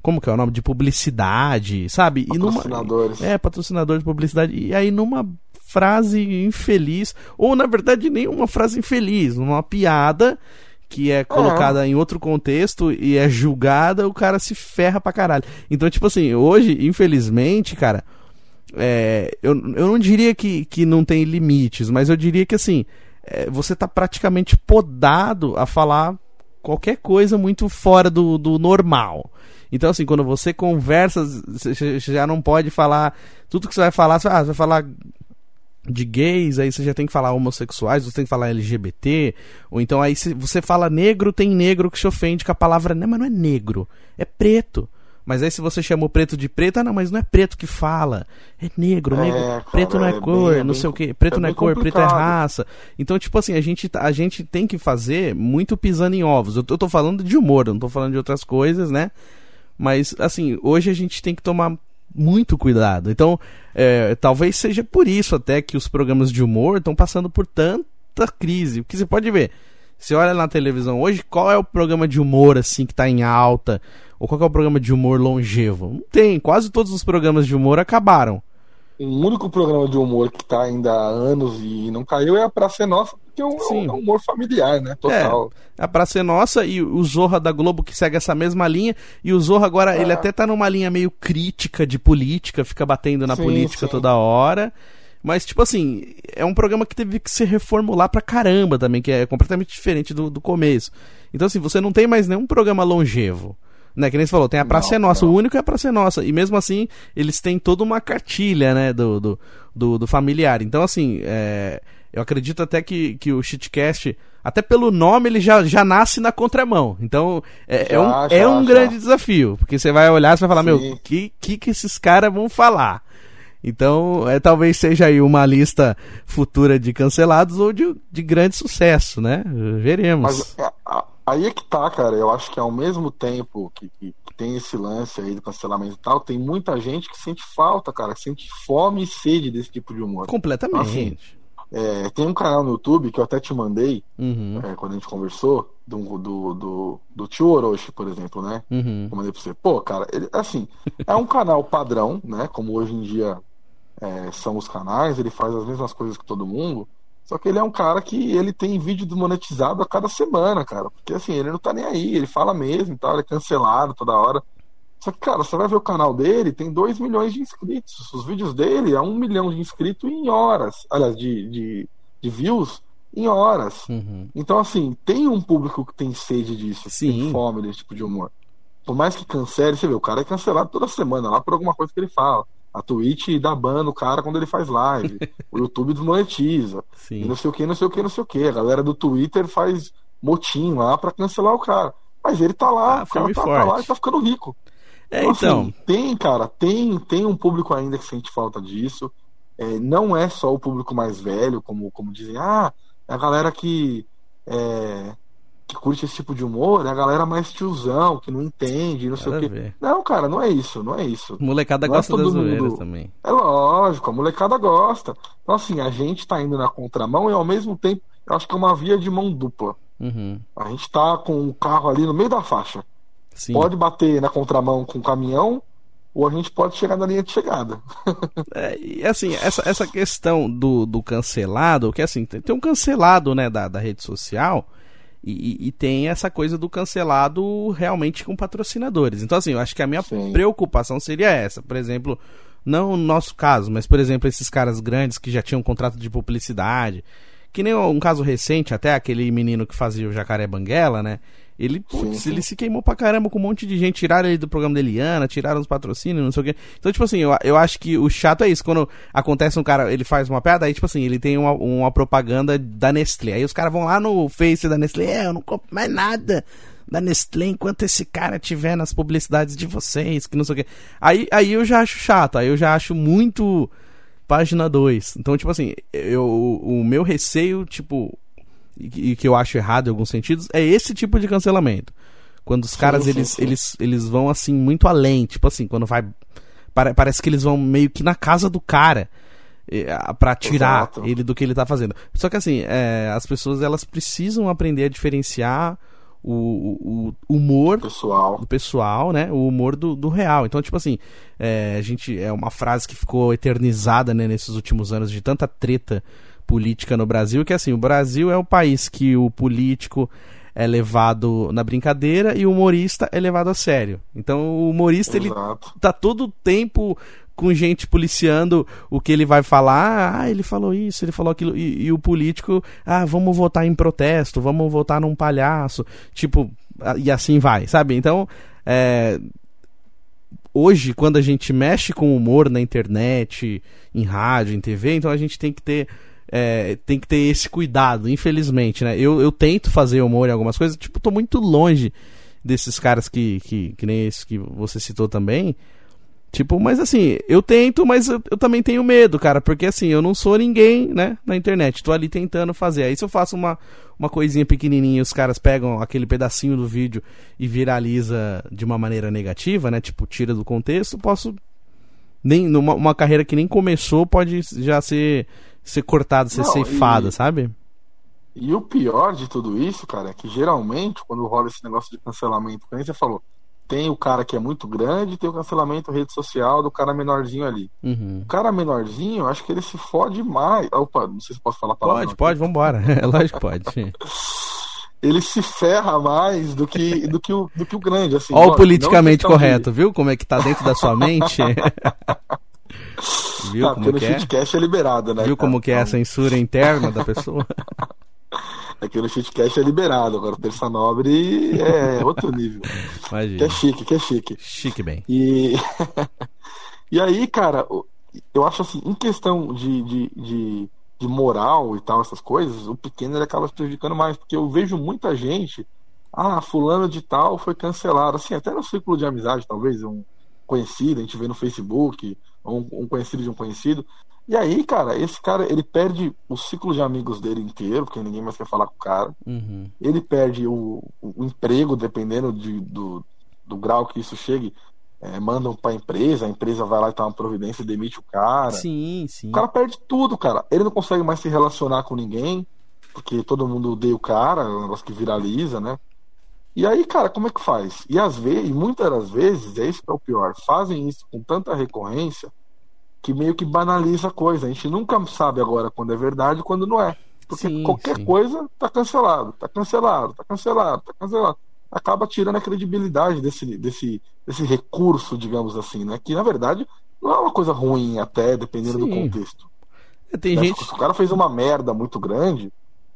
Como que é o nome? De publicidade, sabe? E numa, Patrocinadores. é, patrocinador de publicidade. E aí numa frase infeliz, ou na verdade nenhuma frase infeliz, numa piada que é colocada em outro contexto e é julgada, o cara se ferra pra caralho. Então, tipo assim, hoje, infelizmente, cara, é, eu, eu não diria que, que não tem limites, mas eu diria que assim, é, você tá praticamente podado a falar qualquer coisa muito fora do, do normal. Então, assim, quando você conversa, você você já não pode falar. Tudo que você vai falar, você, ah, você vai falar de gays, aí você já tem que falar homossexuais, você tem que falar LGBT, ou então aí se você fala negro, tem negro que se ofende com a palavra, não, mas não é negro, é preto. Mas aí se você chama o preto de preto, ah, não, mas não é preto que fala, é negro, É, negro, cara, preto não é, é cor, bem- não sei o que, preto é não é cor, preto é complicado. raça. Então, tipo assim, a gente, tá- a gente tem que fazer muito pisando em ovos. Eu tô, eu tô falando de humor, eu não tô falando de outras coisas, né? Mas, assim, hoje a gente tem que tomar muito cuidado. Então, é, talvez seja por isso até que os programas de humor estão passando por tanta crise. Porque você pode ver, você olha na televisão hoje, qual é o programa de humor, assim, que tá em alta? Ou qual é o programa de humor longevo? Não tem. Quase todos os programas de humor acabaram. O único programa de humor que tá ainda há anos e não caiu é a Praça Nossa, porque é um, Sim. é um humor familiar, né? Total. A Praça é Nossa e o Zorra da Globo que segue essa mesma linha. E o Zorra agora, ele até tá numa linha meio crítica de política, fica batendo na Sim, política sim. toda hora. Mas, tipo assim, é um programa que teve que se reformular pra caramba também, que é completamente diferente do, do começo. Então, assim, você não tem mais nenhum programa longevo. Né, que nem você falou, tem a Praça Não, é Nossa, não. o único é a Praça é Nossa. E mesmo assim, eles têm toda uma cartilha, né, do, do, do, do familiar. Então, assim, é, eu acredito até que, que o Shitcast, até pelo nome, ele já, já nasce na contramão. Então, é, é Já, um, já, é um já. grande desafio. Porque você vai olhar e vai falar, meu, Sim. o que, que, que esses caras vão falar? Então, é, talvez seja aí uma lista futura de cancelados ou de, de grande sucesso, né? Veremos. Mas é, aí é que tá, cara. Eu acho que ao mesmo tempo que, que- tem esse lance aí do cancelamento e tal, tem muita gente que sente falta, cara, que sente fome e sede desse tipo de humor. Completamente. É, tem um canal no YouTube que eu até te mandei Uhum, é, quando a gente conversou, do, do, do, do tio Orochi, por exemplo, né? uhum. Eu mandei pra você. Pô, cara, ele, assim, é um canal padrão, né? Como hoje em dia é, são os canais, ele faz as mesmas coisas que todo mundo. Só que ele é um cara que ele tem vídeo desmonetizado a cada semana, cara. Porque assim, ele não tá nem aí, ele fala mesmo e tal, ele é cancelado toda hora. Só que, cara, você vai ver o canal dele, tem 2 milhões de inscritos. Os vídeos dele é um milhão de inscritos em horas. Aliás, de, de, de views em horas. Uhum. Então, assim, tem um público que tem sede disso, Sim. tem fome desse tipo de humor. Por mais que cancele, você vê, o cara é cancelado toda semana lá por alguma coisa que ele fala. A Twitch dá ban no cara quando ele faz live. o YouTube desmonetiza. Sim. E não sei o que, não sei o que, não sei o que. A galera do Twitter faz motim lá pra cancelar o cara. Mas ele tá lá, Ah, o cara tá, tá lá e tá ficando rico. É, Então, então. assim, tem, cara, tem, tem um público ainda que sente falta disso. É, não é só o público mais velho, como, como dizem, ah, é a galera que, é, que curte esse tipo de humor, é a galera mais tiozão, que não entende, não sei o quê. ver. Não, cara, não é isso, não é isso. Molecada Não é gosta da todo zoeira mundo- também. É lógico, a molecada gosta. Então, assim, a gente tá indo na contramão e ao mesmo tempo, eu acho que é uma via de mão dupla. Uhum. A gente tá com o carro ali no meio da faixa. Sim. Pode bater na contramão com o caminhão, ou a gente pode chegar na linha de chegada. É, e assim, essa, essa questão do, do cancelado, que assim, tem, tem um cancelado, né, da, da rede social, e, e- e tem essa coisa do cancelado realmente com patrocinadores. Então, assim, eu acho que a minha Sim. preocupação seria essa. Por exemplo, não no nosso caso, mas, por exemplo, esses caras grandes que já tinham um contrato de publicidade, que nem um caso recente, até aquele menino que fazia o Jacaré Banguela, né? Ele, putz, ele se queimou pra caramba com um monte de gente, tiraram ele do programa da Eliana, tiraram os patrocínios, não sei o quê. Então, tipo assim, eu, eu acho que o chato é isso, quando acontece um cara, ele faz uma piada, aí, tipo assim, ele tem uma, uma propaganda da Nestlé. Aí os caras vão lá no Face da Nestlé, é, eu não compro mais nada da Nestlé enquanto esse cara tiver nas publicidades de vocês, que não sei o quê. Aí, aí eu já acho chato, aí eu já acho muito página 2. Então, tipo assim, eu, o meu receio, tipo, e que- e que eu acho errado em alguns sentidos, é esse tipo de cancelamento. Quando os caras, sim, eles, sim. eles, eles vão, assim, muito além. Tipo assim, quando vai... pare- parece que eles vão meio que na casa do cara eh, a- pra tirar Exato. ele do que ele tá fazendo. Só que assim, é, as pessoas, elas precisam aprender a diferenciar o, o- o humor Pessoal. do pessoal, né? O humor do, do real. Então, tipo assim, é, a gente é uma frase que ficou eternizada né, nesses últimos anos de tanta treta política no Brasil, que assim, o Brasil é o país que o político é levado na brincadeira e o humorista é levado a sério. Então, o humorista ele Exato. tá todo o tempo com gente policiando o que ele vai falar. Ah, ele falou isso, ele falou aquilo. E, e o político, ah, vamos votar em protesto, vamos votar num palhaço. Tipo, ah, e assim vai, sabe? Então, é, hoje, quando a gente mexe com humor na internet, em rádio, em TV, então a gente tem que ter. É, tem que ter esse cuidado, infelizmente, né? Eu, eu tento fazer humor em algumas coisas, tipo, tô muito longe desses caras que, que, que nem esse que você citou também. Tipo, mas assim, eu tento, mas eu, eu também tenho medo, cara, porque assim, eu não sou ninguém, né, na internet. Tô ali tentando fazer. Aí se eu faço uma, uma coisinha pequenininha, os caras pegam aquele pedacinho do vídeo e viraliza de uma maneira negativa, né, tipo, tira do contexto, posso nem numa uma carreira que nem começou pode já ser ser cortada, ser Não, ceifada, e- sabe? E o pior de tudo isso, cara, é que geralmente, quando rola esse negócio de cancelamento, como você falou, tem o cara que é muito grande, tem o cancelamento rede social do cara menorzinho ali. Uhum. O cara menorzinho, eu acho que ele se fode mais. Opa, não sei se posso falar a palavra. Pode, pode, vambora. É lógico que pode. Ele se ferra mais do que, do que, o, do que o grande. Assim, Ó o politicamente não correto, viu? Como é que tá dentro da sua mente? viu porque como no que é? shitcast é liberado, né? Viu cara? como que é a Então, censura interna da pessoa? Aqui no shitcast é liberado. Agora, o Terça Nobre é outro nível. Que é Imagina. chique, que é chique. Chique bem. E, e aí, cara, eu acho assim, em questão de, de, de, de moral e tal, essas coisas, o pequeno ele acaba se prejudicando mais, porque eu vejo muita gente, ah, fulano de tal foi cancelado, assim, até no círculo de amizade, talvez, um conhecido, a gente vê no Facebook, um, um conhecido de um conhecido, e aí, cara, esse cara, ele perde o ciclo de amigos dele inteiro, porque ninguém mais quer falar com o cara, Uhum. ele perde o, o emprego, dependendo de, do, do grau que isso chegue, é, mandam pra empresa, a empresa vai lá e toma uma providência e demite o cara. Sim, sim. O cara perde tudo, cara. Ele não consegue mais se relacionar com ninguém, porque todo mundo odeia o cara, é um negócio que viraliza, né? E aí, cara, como é que faz? E às vezes, muitas das vezes, é isso que é o pior, fazem isso com tanta recorrência que meio que banaliza a coisa. A gente nunca sabe agora quando é verdade e quando não é. Porque Sim, qualquer sim. coisa tá cancelado, tá cancelado, tá cancelado, tá cancelado. Acaba tirando a credibilidade desse, desse, desse recurso, digamos assim, né? Que na verdade não é uma coisa ruim, até, dependendo do Sim. contexto. É, Tem Né? gente. Se o cara fez uma merda muito grande,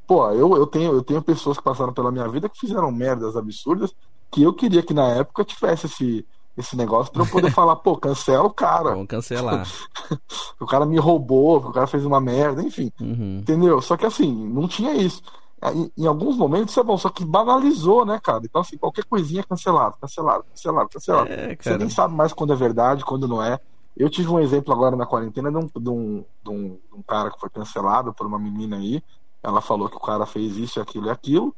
pô, eu, eu, tenho, eu tenho pessoas que passaram pela minha vida que fizeram merdas absurdas que eu queria que na época tivesse esse, esse negócio pra eu poder falar, pô, cancela o cara. Vamos cancelar. o cara me roubou, o cara fez uma merda, enfim. Uhum. Entendeu? Só que assim, não tinha isso. Em, em alguns momentos isso é bom, só que banalizou, né, cara? Então, assim, qualquer coisinha é cancelado, cancelado, cancelado, cancelado. É, Você nem sabe mais quando é verdade, quando não é. Eu tive um exemplo agora na quarentena de um, de um, de um, de um cara que foi cancelado por uma menina aí. Ela falou que o cara fez isso, aquilo e aquilo.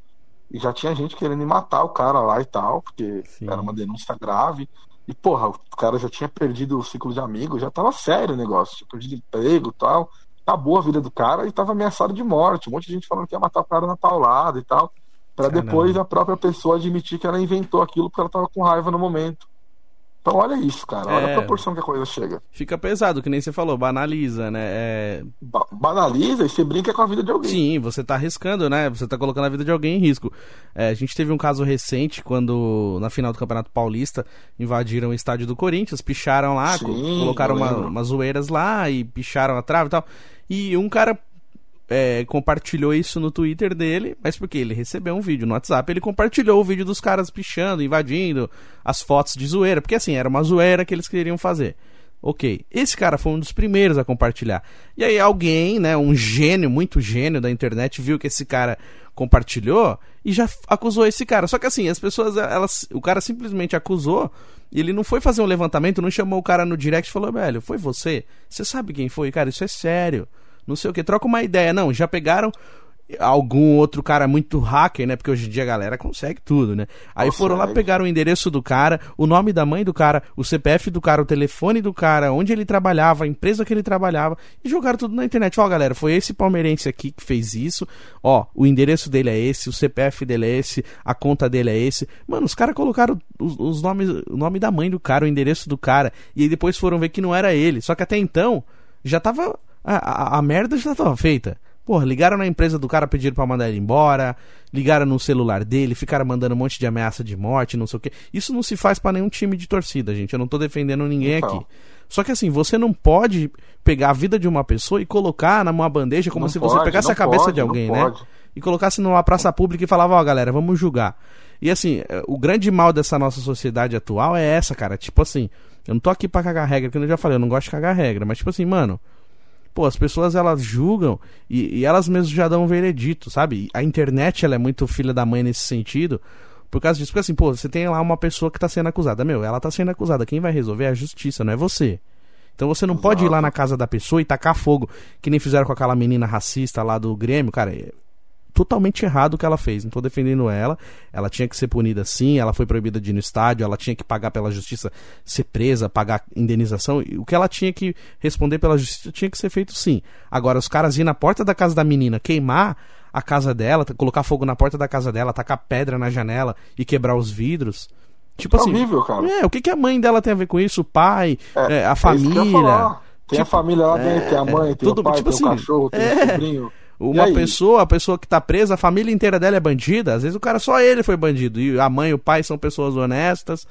E já tinha gente querendo matar o cara lá e tal, porque Sim. era uma denúncia grave. E, porra, o cara já tinha perdido o ciclo de amigos, já tava sério o negócio, tinha perdido emprego e tal. Acabou a vida do cara e tava ameaçado de morte. Um monte de gente falando que ia matar o cara na paulada e tal. Pra Caramba. depois a própria pessoa admitir que ela inventou aquilo porque ela tava com raiva no momento. Então olha isso, cara. Olha É. a proporção que a coisa chega. Fica pesado, que nem você falou, banaliza, né? É, Ba- banaliza e você brinca com a vida de alguém. Sim, você tá arriscando, né? Você tá colocando a vida de alguém em risco. É, a gente teve um caso recente quando, na final do Campeonato Paulista, invadiram o estádio do Corinthians, picharam lá, Sim, co- colocaram uma, umas zoeiras lá e picharam a trave e tal. E um cara é, compartilhou isso no Twitter dele, mas porque ele recebeu um vídeo no WhatsApp, ele compartilhou o vídeo dos caras pichando, invadindo, as fotos de zoeira, porque assim, era uma zoeira que eles queriam fazer. Ok, esse cara foi um dos primeiros a compartilhar. E aí alguém, né, um gênio, muito gênio da internet, viu que esse cara compartilhou e já acusou esse cara. Só que assim, as pessoas, elas, o cara simplesmente acusou, e ele não foi fazer um levantamento, não chamou o cara no direct e falou, velho, foi você? Você sabe quem foi? Cara, isso é sério. Não sei o que, troca uma ideia. Não, já pegaram algum outro cara muito hacker, né? Porque hoje em dia a galera consegue tudo, né? Aí Consegue. foram lá, pegaram o endereço do cara, o nome da mãe do cara, o CPF do cara, o telefone do cara, onde ele trabalhava, a empresa que ele trabalhava, e jogaram tudo na internet. Ó, galera, foi esse palmeirense aqui que fez isso. Ó, o endereço dele é esse, o CPF dele é esse, a conta dele é esse. Mano, os caras colocaram os, os nomes, o nome da mãe do cara, o endereço do cara, e aí depois foram ver que não era ele. Só que até então, já tava. A, a, a merda já tava feita. Porra, ligaram na empresa do cara, pediram pra mandar ele embora, ligaram no celular dele, ficaram mandando um monte de ameaça de morte, não sei o que. Isso não se faz pra nenhum time de torcida, gente. Eu não tô defendendo ninguém Então. aqui. Só que assim, você não pode pegar a vida de uma pessoa e colocar numa bandeja como Não se você pode, pegasse não a cabeça pode, de alguém, né? pode. E colocasse numa praça pública e falava, ó, galera, vamos julgar. E assim, eh, o grande mal dessa nossa sociedade atual é essa, cara. Tipo assim, eu não tô aqui pra cagar regra, porque eu já falei, eu não gosto de cagar regra, mas tipo assim, mano, pô, as pessoas elas julgam e, e elas mesmas já dão um veredito, sabe? A internet ela é muito filha da mãe nesse sentido. Por causa disso, porque assim, pô, você tem lá uma pessoa que tá sendo acusada. Meu, ela tá sendo acusada. Quem vai resolver é a justiça, não é você. Então você não pode ir lá Exato. na casa da pessoa e tacar fogo, que nem fizeram com aquela menina racista lá do Grêmio, cara. É totalmente errado o que ela fez. Não tô defendendo ela. Ela tinha que ser punida sim, ela foi proibida de ir no estádio, ela tinha que pagar pela justiça, ser presa, pagar indenização. O que ela tinha que responder pela justiça tinha que ser feito sim. Agora, os caras ir na porta da casa da menina, queimar a casa dela, colocar fogo na porta da casa dela, tacar pedra na janela e quebrar os vidros. Tipo É assim. horrível, cara. É, o que, que a mãe dela tem a ver com isso? O pai, É, é, a É família. Tem a Tipo, família lá dentro, é, tem a mãe, tem tudo- o pai, tipo tem o assim, cachorro, tem é. o sobrinho. Uma pessoa, a pessoa que tá presa, a família inteira dela é bandida. Às vezes o cara só ele foi bandido. E a mãe e o pai são pessoas honestas,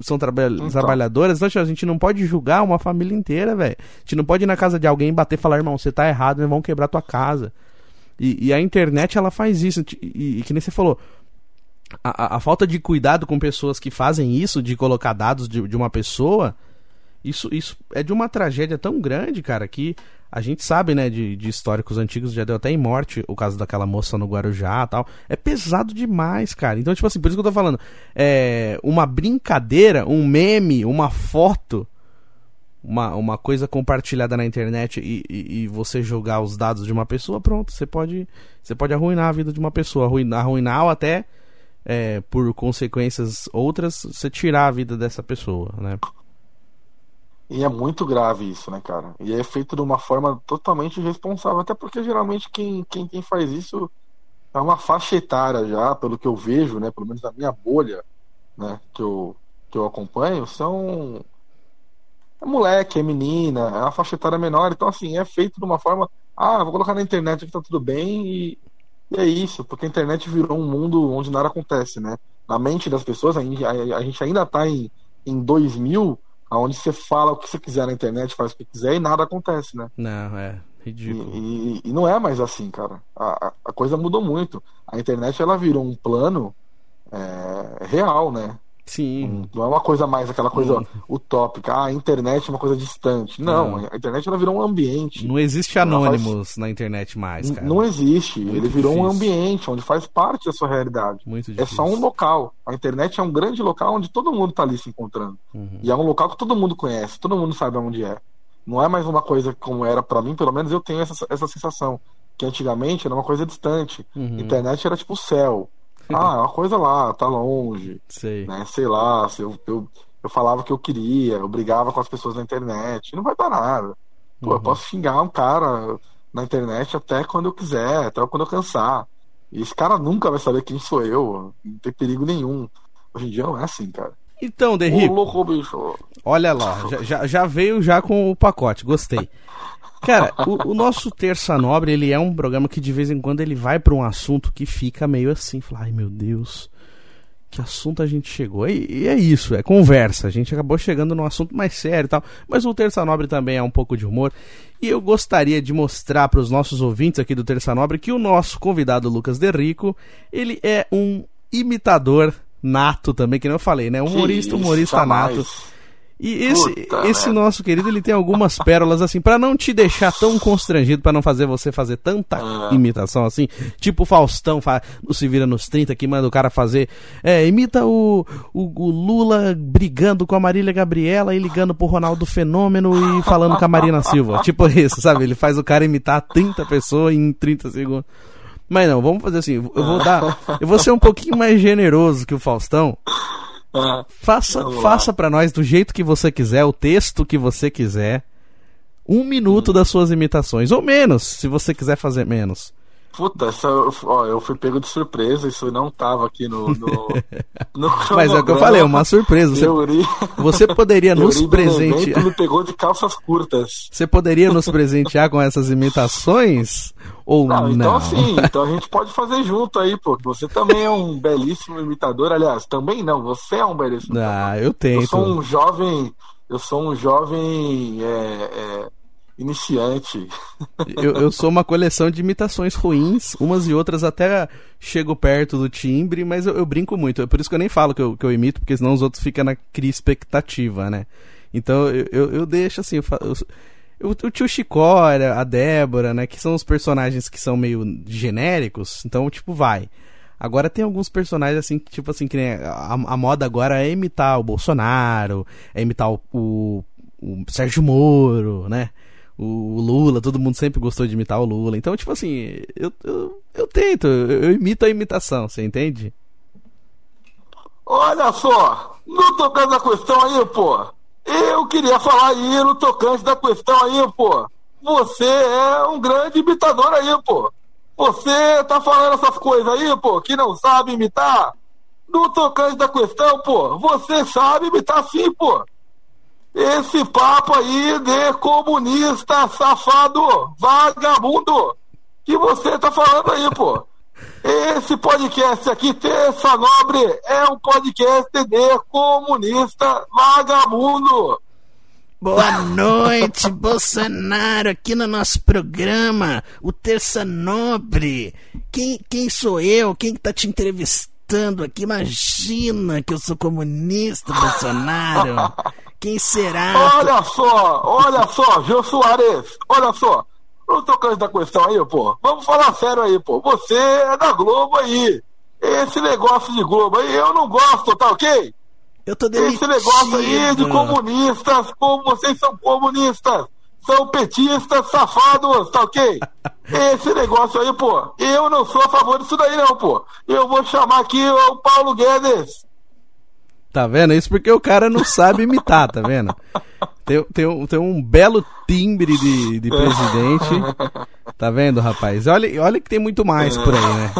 são traba- trabalhadoras. Então, a gente não pode julgar uma família inteira, velho. A gente não pode ir na casa de alguém e bater e falar, irmão, você tá errado, eles vão quebrar tua casa. E, e a internet, ela faz isso. E, e- e que nem você falou, a, a- a falta de cuidado com pessoas que fazem isso, de colocar dados de, de uma pessoa, isso, isso é de uma tragédia tão grande, cara, que a gente sabe, né, de, de históricos antigos, já deu até em morte o caso daquela moça no Guarujá tal. É pesado demais, cara. Então, tipo assim, por isso que eu tô falando, é uma brincadeira, um meme, uma foto, uma, uma coisa compartilhada na internet e, e, e você jogar os dados de uma pessoa, pronto, você pode, você pode arruinar a vida de uma pessoa, arruinar, arruinar ou até é, por consequências outras, você tirar a vida dessa pessoa, né? E é muito grave isso, né, cara? E é feito de uma forma totalmente irresponsável. Até porque geralmente quem, quem, quem faz isso é uma faixa etária já, pelo que eu vejo, né? Pelo menos na minha bolha, né? Que eu, que eu acompanho, são. É moleque, é menina, é uma faixa etária menor. Então, assim, é feito de uma forma. Ah, vou colocar na internet que tá tudo bem e, e é isso, porque a internet virou um mundo onde nada acontece, né? Na mente das pessoas, a gente, ainda tá em, em 2000, onde você fala o que você quiser na internet, faz o que quiser e nada acontece, né? Não, é E, ridículo. e- e não é mais assim, cara. A, a- a coisa mudou muito. A internet ela virou um plano é, real, né? Sim. Não é uma coisa mais aquela coisa utópica. Ah, a internet é uma coisa distante. Não, Não. a internet ela virou um ambiente. Não existe Ela faz- anônimos na internet mais, cara. Não existe. Muito Ele virou um difícil. ambiente onde faz parte da sua realidade. Muito É difícil. só um local. A internet é um grande local onde todo mundo tá ali se encontrando. Uhum. E é um local que todo mundo conhece, todo mundo sabe onde é. Não é mais uma coisa como era pra mim, pelo menos eu tenho essa, essa sensação. Que antigamente era uma coisa distante. Uhum. Internet era tipo o céu. Ah, é uma coisa lá, tá longe. Sei. Né? Sei lá, se eu, eu, eu falava o que eu queria, eu brigava com as pessoas na internet. Não vai dar nada. Pô, Uhum. eu posso xingar um cara na internet até quando eu quiser, até quando eu cansar. E esse cara nunca vai saber quem sou eu. Não tem perigo nenhum. Hoje em dia não é assim, cara. Então, Ô, louco, bicho. olha lá, já, já, já veio já com o pacote, gostei. Cara, o, o nosso Terça Nobre, ele é um programa que de vez em quando ele vai pra um assunto que fica meio assim, fala, ai meu Deus, que assunto a gente chegou? E, e é isso, é conversa, a gente acabou chegando num assunto mais sério e tal, mas o Terça Nobre também é um pouco de humor, e eu gostaria de mostrar para os nossos ouvintes aqui do Terça Nobre que o nosso convidado Lucas Derrico, ele é um imitador nato também, que nem eu falei, né? Humorista, humorista nato. E esse, Puta esse nosso querido, ele tem algumas pérolas assim, pra não te deixar tão constrangido, pra não fazer você fazer tanta Ah. imitação assim, tipo o Faustão fa- Se Vira nos 30, que manda o cara fazer, é, imita o, o, o Lula brigando com a Marília Gabriela e ligando pro Ronaldo Fenômeno e falando com a Marina Silva, tipo isso, sabe? Ele faz o cara imitar 30 pessoas em 30 segundos. Mas não, vamos fazer assim, eu vou dar, eu vou ser um pouquinho mais generoso que o Faustão, Faça, Vamos faça para nós do jeito que você quiser, o texto que você quiser. Um minuto das suas imitações, ou menos, se você quiser fazer menos. Puta, essa, ó, eu fui pego de surpresa, isso não tava aqui no. no, no Mas é o que eu falei, é uma surpresa. Você, Euri, você poderia nos presentear. me pegou de calças curtas. Você poderia nos presentear com essas imitações? Ou Não, não? então assim, então a gente pode fazer junto aí, pô. Você também é um belíssimo imitador, aliás, também não, você é um belíssimo imitador. Ah, eu Eu tento. sou um jovem, eu sou um jovem é, é, iniciante. Eu, eu sou uma coleção de imitações ruins, umas e outras até chego perto do timbre, mas eu, eu brinco muito. É por isso que eu nem falo que eu, que eu imito, porque senão os outros ficam na cria expectativa, né? Então eu, eu, deixo assim. Eu, eu- o tio Chicória, a Débora, né? Que são os personagens que são meio genéricos, então, tipo, vai. Agora tem alguns personagens assim, que, tipo assim, que nem a, a moda agora é imitar o Bolsonaro, é imitar o, o, o Sérgio Moro, né? O Lula, todo mundo sempre gostou de imitar o Lula. Então, tipo assim, eu, eu, eu tento, eu, eu imito a imitação, você entende? Olha só, no tocante da questão aí, pô. Eu queria falar aí no tocante da questão aí, pô. Você é um grande imitador aí, pô. Você tá falando essas coisas aí, pô, que não sabe imitar. No tocante da questão, pô, você sabe imitar sim, pô. Esse papo aí de comunista safado, vagabundo, que você tá falando aí, pô. Esse podcast aqui, Terça Nobre, é um podcast de comunista vagabundo. Boa noite, Bolsonaro, aqui no nosso programa, o Terça Nobre. Quem, quem sou eu? Quem que tá te entrevistando aqui? Imagina que eu sou comunista, Bolsonaro. Quem será? Olha só, olha só, Jô Soares, olha só. No tocante da questão aí, pô, vamos falar sério aí, pô. Você é da Globo aí. Esse negócio de Globo aí eu não gosto, tá ok? Eu tô Esse demitido. negócio aí de comunistas, como vocês são comunistas, são petistas safados, tá ok? Esse negócio aí, pô, eu não sou a favor disso daí não, pô. Eu vou chamar aqui o Paulo Guedes. Tá vendo? Isso porque o cara não sabe imitar, tá vendo? Tem, tem, um, tem um belo timbre de, de presidente. Tá vendo, rapaz? Olha, olha que tem muito mais por aí, né?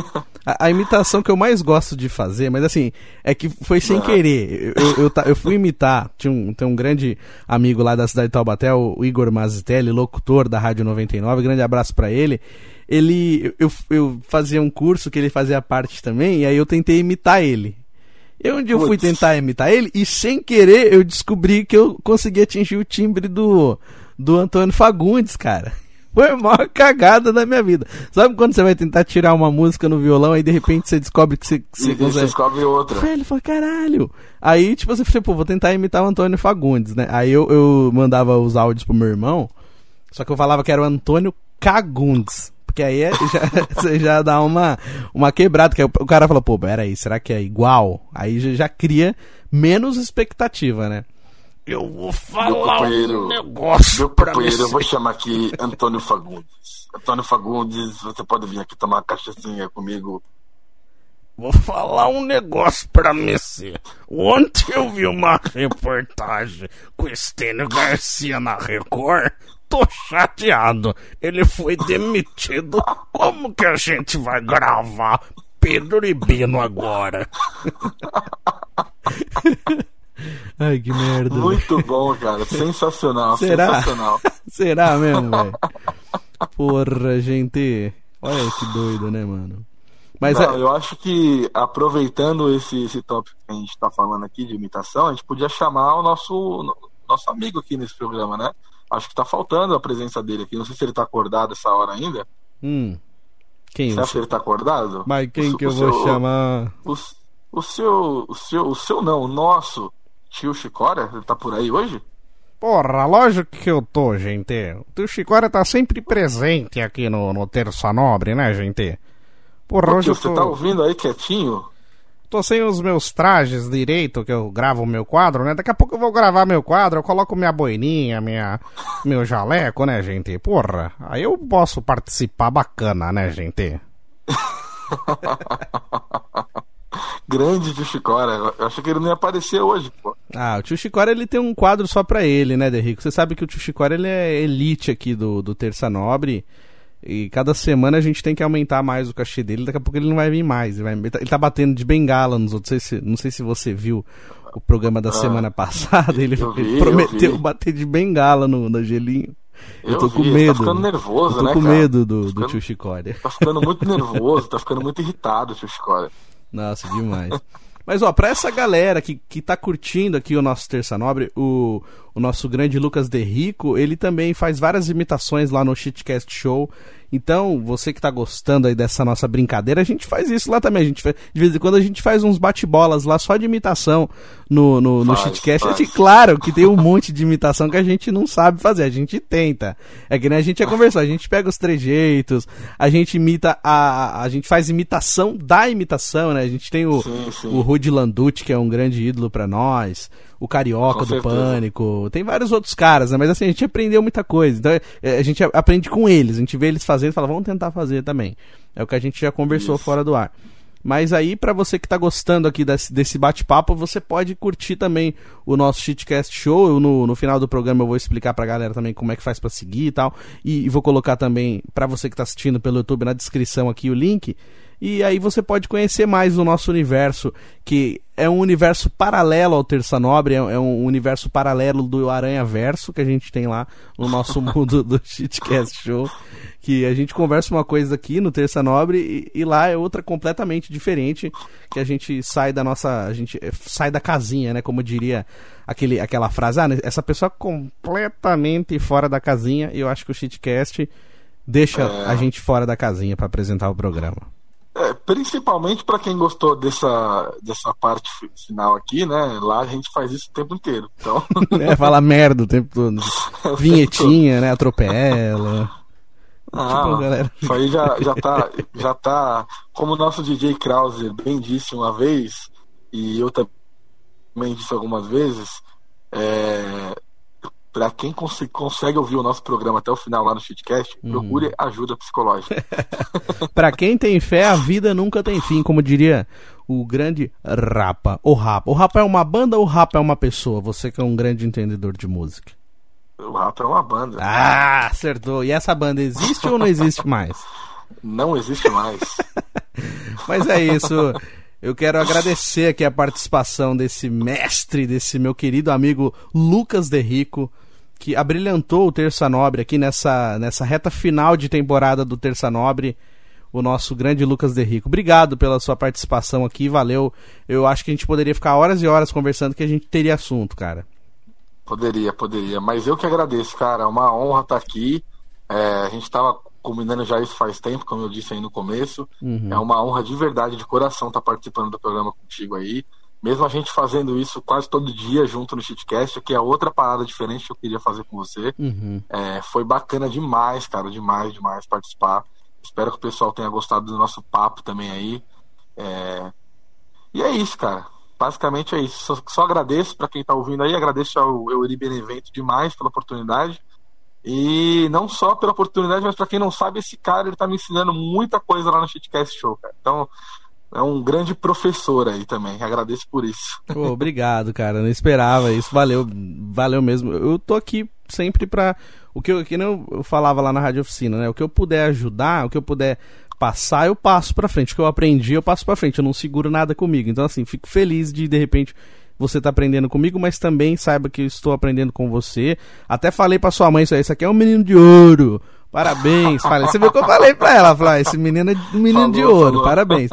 A, a imitação que eu mais gosto de fazer, mas assim, é que foi sem querer. Eu, eu, eu, eu fui imitar, tinha um, tem um grande amigo lá da cidade de Taubaté, o Igor Mazitelli, locutor da Rádio 99, grande abraço pra ele. Ele, eu, eu fazia um curso que ele fazia parte também, e aí eu tentei imitar ele. E onde eu fui tentar imitar ele, e sem querer eu descobri que eu consegui atingir o timbre do, do Antônio Fagundes, cara. foi a maior cagada da minha vida. Sabe quando você vai tentar tirar uma música no violão e de repente você descobre que você, que você E você descobre outra. Velho, falei, caralho. Aí, tipo, você falou, pô, vou tentar imitar o Antônio Fagundes, né? Aí eu, eu mandava os áudios pro meu irmão, só que eu falava que era o Antônio Cagundes. Porque aí é- já, você já dá uma, uma quebrada. Que aí o cara fala, pô, peraí, será que é igual? Aí já, já cria menos expectativa, né? Eu vou falar um negócio meu pra companheiro, eu você. vou chamar aqui Antônio Fagundes. Antônio Fagundes, você pode vir aqui tomar uma cachaçinha comigo. Vou falar um negócio pra você. Ontem eu vi uma reportagem com o Estênio Garcia na Record. Tô chateado. Ele foi demitido. Como que a gente vai gravar Pedro e Bino agora? Ai, que merda. Muito bom, cara. Sensacional, Será? sensacional. Será mesmo, velho? Porra, gente. Olha que doido, né, mano? Mas Não, é- eu acho que aproveitando esse, esse tópico que a gente está falando aqui de imitação, a gente podia chamar o nosso, nosso amigo aqui nesse programa, né? Acho que tá faltando a presença dele aqui. Não sei se ele tá acordado essa hora ainda. Hum. Quem? Você acha que ele tá acordado? Mas quem O- que eu vou seu- chamar? O, o seu. O seu. O seu não, o nosso tio Chicória, ele tá por aí hoje? Porra, lógico que eu tô, gente. O tio Chicória tá sempre presente aqui no, no Terça Nobre, né, gente? Porra, Ô, hoje tio, eu você tô, tá ouvindo aí quietinho? Tô sem os meus trajes direito que eu gravo o meu quadro, né? Daqui a pouco eu vou gravar meu quadro, eu coloco minha boininha, minha, meu jaleco, né, gente? Porra, aí eu posso participar bacana, né, gente? Grande tio Chicória. Eu achei que ele não ia aparecer hoje, pô. Ah, o tio Chicória ele tem um quadro só pra ele, né, Derrico? Você sabe que o tio Chicória ele é elite aqui do, do Terça Nobre. E cada semana a gente tem que aumentar mais o cachê dele. Daqui a pouco ele não vai vir mais. Ele, vai- ele tá- ele tá batendo de bengala nos outros. Não sei se, não sei se você viu o programa da semana passada. Ele, vi, ele eu prometeu bater de bengala no, no gelinho. Eu, Eu tô vi, com ele medo. Tá ficando nervoso, eu tô né, com cara? medo do, Tá do ficando- tio Chicória. Tá ficando muito nervoso, tá ficando muito irritado, o tio Chicória. Nossa, demais. Mas, ó, pra essa galera que, que tá curtindo aqui o nosso Terça Nobre, o, o nosso grande Lucas De Rico, ele também faz várias imitações lá no Shitcast Show. Então, você que tá gostando aí dessa nossa brincadeira, a gente faz isso lá também. A gente faz- de vez em quando a gente faz uns bate-bolas lá só de imitação no, no, no Faz, Shitcast. faz. E claro que tem um monte de imitação que a gente não sabe fazer, a gente tenta. É que nem a gente já conversou, a gente pega os trejeitos, a gente imita a. A gente faz imitação da imitação, né? A gente tem o, Sim, sim. o Rudy Landucci, que é um grande ídolo pra nós, o Carioca Com do certeza. Pânico, tem vários outros caras, né? Mas assim, a gente aprendeu muita coisa. Então, é, a gente aprende com eles, a gente vê eles fazendo e fala, vamos tentar fazer também. É o que a gente já conversou Isso. fora do ar. Mas aí, pra você que tá gostando aqui desse, desse bate-papo, você pode curtir também o nosso Shitcast Show. Eu, no, no final do programa eu vou explicar pra galera também como é que faz pra seguir e tal. E, e vou colocar também, pra você que tá assistindo pelo YouTube, na descrição aqui o link. E aí você pode conhecer mais o nosso universo, que é um universo paralelo ao Terça Nobre, é, é um universo paralelo do Aranha Verso que a gente tem lá no nosso mundo do Shitcast Show. Que a gente conversa uma coisa aqui no Terça Nobre e, e lá é outra completamente diferente, que a gente sai da nossa. A gente eh, sai da casinha, né? Como diria aquele, aquela frase, ah, essa pessoa completamente fora da casinha, e eu acho que o Shitcast deixa É. a gente fora da casinha pra apresentar o programa. É, principalmente pra quem gostou dessa, dessa parte fi- final aqui, né? Lá a gente faz isso o tempo inteiro. Então, É, fala merda o tempo todo. Vinhetinha, né? Atropela. ah, galera. isso aí já, já, tá, já tá. Como o nosso DJ Krauser bem disse uma vez, e eu também disse algumas vezes, é, para quem cons- consegue ouvir o nosso programa até o final lá no Shitcast, Uhum. procure ajuda psicológica. Pra quem tem fé, a vida nunca tem fim, como diria o grande Rapa. O Rapa. O Rapa é uma banda ou o Rapa é uma pessoa? Você que é um grande entendedor de música. o Rato é uma banda. Ah, acertou. E essa banda existe ou não existe mais? Não existe mais. Mas é isso. Eu quero agradecer aqui a participação desse mestre, desse meu querido amigo Lucas De Rico, que abrilhantou o Terça Nobre aqui nessa, nessa reta final de temporada do Terça Nobre. O nosso grande Lucas De Rico. Obrigado pela sua participação aqui, valeu. Eu acho que a gente poderia ficar horas e horas conversando que a gente teria assunto, cara. Poderia, poderia. Mas eu que agradeço, cara. É uma honra estar aqui. É, a gente estava combinando já isso faz tempo, como eu disse aí no começo. Uhum. É uma honra de verdade, de coração, estar tá participando do programa contigo aí. Mesmo a gente fazendo isso quase todo dia junto no Shitcast, que é outra parada diferente que eu queria fazer com você. Uhum. É, foi bacana demais, cara, demais, demais participar. Espero que o pessoal tenha gostado do nosso papo também aí. É... E é isso, cara. Basicamente é isso. Só, só agradeço para quem está ouvindo aí, agradeço ao Euri Benevento demais pela oportunidade. E não só pela oportunidade, mas para quem não sabe, esse cara ele tá me ensinando muita coisa lá no Shitcast Show, cara. Então, é um grande professor aí também. Agradeço por isso. Pô, obrigado, cara. Não esperava isso. Valeu, valeu mesmo. Eu tô aqui sempre pra. O que eu, que eu falava lá na Rádio Oficina, né? O que eu puder ajudar, o que eu puder passar, eu passo pra frente. O que eu aprendi, eu passo pra frente. Eu não seguro nada comigo. Então, assim, fico feliz de, de repente, você tá aprendendo comigo, mas também saiba que eu estou aprendendo com você. Até falei pra sua mãe isso aí, isso aqui é um menino de ouro. Parabéns. Falei, você viu que eu falei pra ela? Falei, ah, esse menino é um menino falou, de ouro, falou. parabéns.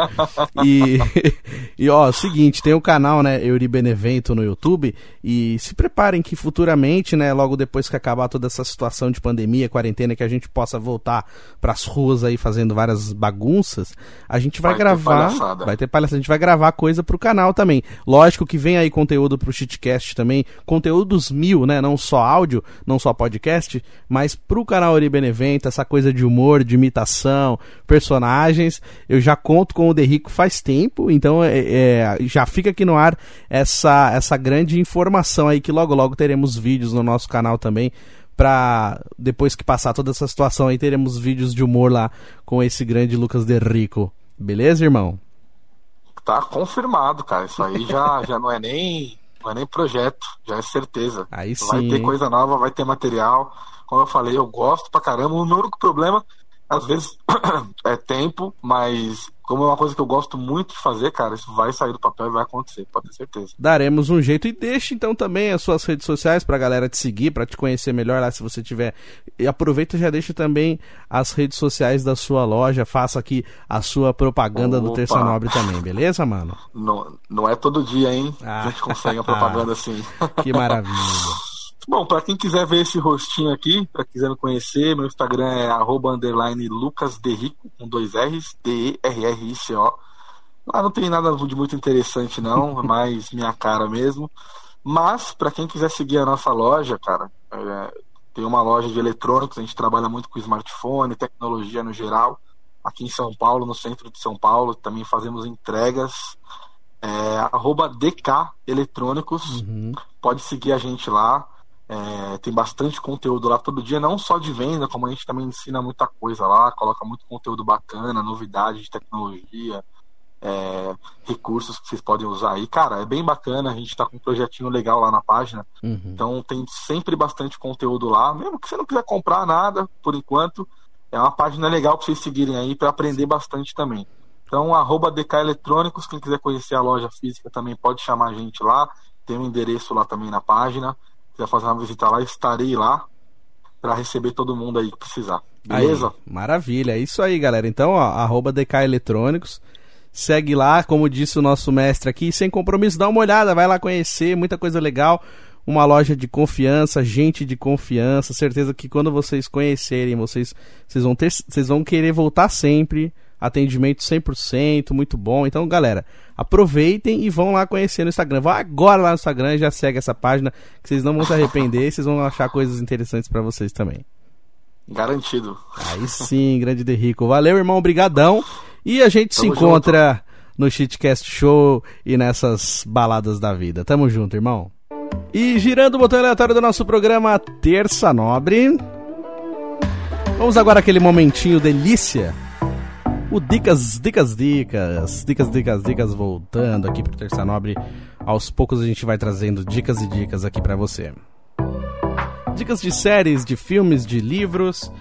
E, e ó, o seguinte, tem o um canal, né, Euri Benevento no YouTube, e se preparem que futuramente, né, logo depois que acabar toda essa situação de pandemia, quarentena, que a gente possa voltar pras ruas aí fazendo várias bagunças, a gente vai, vai gravar, vai ter palhaçada, a gente vai gravar coisa pro canal também. Lógico que vem aí conteúdo pro Shitcast também, conteúdos mil, né, não só áudio, não só podcast, mas pro canal Euri Benevento essa coisa de humor, de imitação, personagens. Eu já conto com o Derrico faz tempo, então é, é, já fica aqui no ar essa, essa grande informação aí que logo logo teremos vídeos no nosso canal também para depois que passar toda essa situação aí teremos vídeos de humor lá com esse grande Lucas Derrico. Beleza, irmão? Tá confirmado, cara. Isso aí já, já não é nem não é nem projeto, já é certeza. Aí sim. Vai ter coisa nova, vai ter material como eu falei, eu gosto pra caramba. O único problema, às vezes, é tempo, mas como é uma coisa que eu gosto muito de fazer, cara, isso vai sair do papel e vai acontecer, pode ter certeza. Daremos um jeito e deixe então também as suas redes sociais pra galera te seguir, para te conhecer melhor lá se você tiver. E aproveita e já deixa também as redes sociais da sua loja, faça aqui a sua propaganda Opa. do Terça Nobre também, beleza, mano? Não, não é todo dia, hein? Ah. A gente consegue a propaganda assim. Que maravilha. Bom, para quem quiser ver esse rostinho aqui, para quiser me conhecer, meu Instagram é arroba underline lucasderrico, com dois R's, D-E-R-R-I-C-O. Lá não tem nada de muito interessante não, é mais minha cara mesmo. Mas, para quem quiser seguir a nossa loja, cara, é, tem uma loja de eletrônicos, a gente trabalha muito com smartphone, tecnologia no geral. Aqui em São Paulo, no centro de São Paulo, também fazemos entregas. É, arroba DK Eletrônicos. Uhum. Pode seguir a gente lá. É, tem bastante conteúdo lá todo dia, não só de venda, como a gente também ensina muita coisa lá, coloca muito conteúdo bacana, novidade de tecnologia, é, recursos que vocês podem usar aí. Cara, é bem bacana, a gente está com um projetinho legal lá na página, uhum. então tem sempre bastante conteúdo lá, mesmo que você não quiser comprar nada por enquanto, é uma página legal para vocês seguirem aí para aprender bastante também. Então, arroba DK Eletrônicos, quem quiser conhecer a loja física também pode chamar a gente lá, tem um endereço lá também na página quiser fazer uma visita lá, estarei lá para receber todo mundo aí que precisar. Beleza? Aí, maravilha, é isso aí, galera. Então, ó, arroba DK Eletrônicos. Segue lá, como disse o nosso mestre aqui, sem compromisso, dá uma olhada, vai lá conhecer, muita coisa legal. Uma loja de confiança, gente de confiança. Certeza que quando vocês conhecerem, vocês, vocês, vão, ter, vocês vão querer voltar sempre atendimento 100%, muito bom. Então, galera, aproveitem e vão lá conhecer no Instagram. Vá agora lá no Instagram e já segue essa página, que vocês não vão se arrepender, vocês vão achar coisas interessantes para vocês também. Garantido. Aí sim, grande Derrico. Valeu, irmão, obrigadão. E a gente Tamo se encontra junto. no Shitcast Show e nessas baladas da vida. Tamo junto, irmão. E girando o botão aleatório do nosso programa Terça Nobre. Vamos agora aquele momentinho delícia o Dicas, Dicas, Dicas, Dicas, Dicas, Dicas, voltando aqui pro Terça Nobre. Aos poucos a gente vai trazendo dicas e dicas aqui para você. Dicas de séries, de filmes, de livros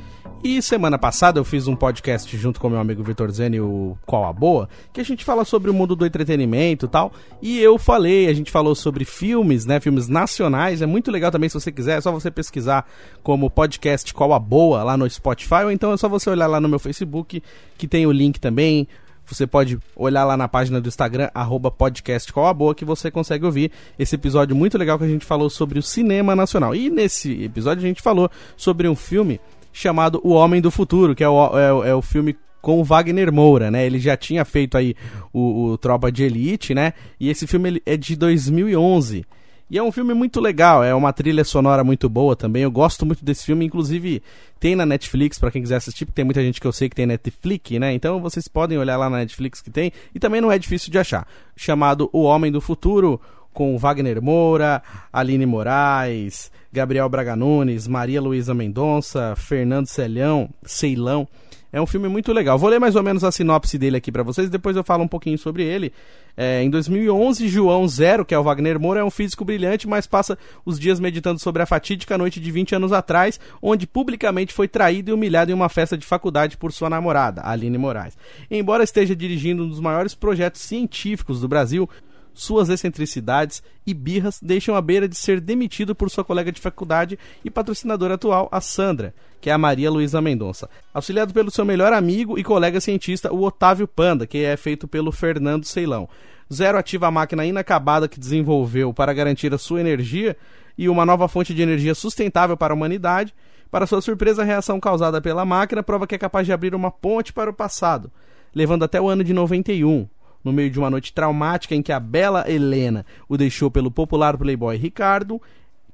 e semana passada eu fiz um podcast junto com meu amigo Vitor Zeni, o Qual a Boa, que a gente fala sobre o mundo do entretenimento e tal. E eu falei, a gente falou sobre filmes, né? Filmes nacionais. É muito legal também, se você quiser, é só você pesquisar como podcast Qual a Boa lá no Spotify, ou então é só você olhar lá no meu Facebook, que tem o link também. Você pode olhar lá na página do Instagram, arroba podcast qual a boa, que você consegue ouvir esse episódio muito legal que a gente falou sobre o cinema nacional. E nesse episódio a gente falou sobre um filme chamado O Homem do Futuro, que é o, é, é o filme com o Wagner Moura, né? Ele já tinha feito aí o, o Tropa de Elite, né? E esse filme é de 2011. E é um filme muito legal, é uma trilha sonora muito boa também. Eu gosto muito desse filme, inclusive tem na Netflix para quem quiser assistir, porque tem muita gente que eu sei que tem Netflix, né? Então vocês podem olhar lá na Netflix que tem e também não é difícil de achar. Chamado O Homem do Futuro, com Wagner Moura, Aline Moraes, Gabriel Braga Nunes, Maria Luísa Mendonça, Fernando Celhão, Ceilão. É um filme muito legal. Vou ler mais ou menos a sinopse dele aqui para vocês, depois eu falo um pouquinho sobre ele. É, em 2011, João Zero, que é o Wagner Moura, é um físico brilhante, mas passa os dias meditando sobre a fatídica noite de 20 anos atrás, onde publicamente foi traído e humilhado em uma festa de faculdade por sua namorada, Aline Moraes. Embora esteja dirigindo um dos maiores projetos científicos do Brasil, suas excentricidades e birras deixam à beira de ser demitido por sua colega de faculdade e patrocinadora atual, a Sandra, que é a Maria Luísa Mendonça. Auxiliado pelo seu melhor amigo e colega cientista, o Otávio Panda, que é feito pelo Fernando Ceilão. Zero ativa a máquina inacabada que desenvolveu para garantir a sua energia e uma nova fonte de energia sustentável para a humanidade. Para sua surpresa, a reação causada pela máquina prova que é capaz de abrir uma ponte para o passado, levando até o ano de 91 no meio de uma noite traumática em que a bela Helena o deixou pelo popular playboy Ricardo,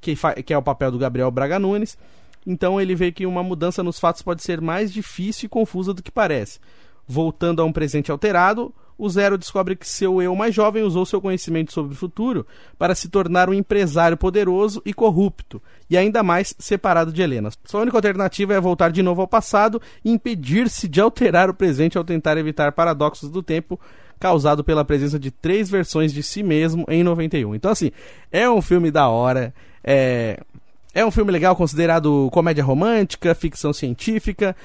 que, que é o papel do Gabriel Braga Nunes. Então ele vê que uma mudança nos fatos pode ser mais difícil e confusa do que parece. Voltando a um presente alterado, o Zero descobre que seu eu mais jovem usou seu conhecimento sobre o futuro para se tornar um empresário poderoso e corrupto, e ainda mais separado de Helena. Sua única alternativa é voltar de novo ao passado e impedir-se de alterar o presente ao tentar evitar paradoxos do tempo causado pela presença de três versões de si mesmo em 91. Então, assim, é um filme da hora. É, é um filme legal, considerado comédia romântica, ficção científica.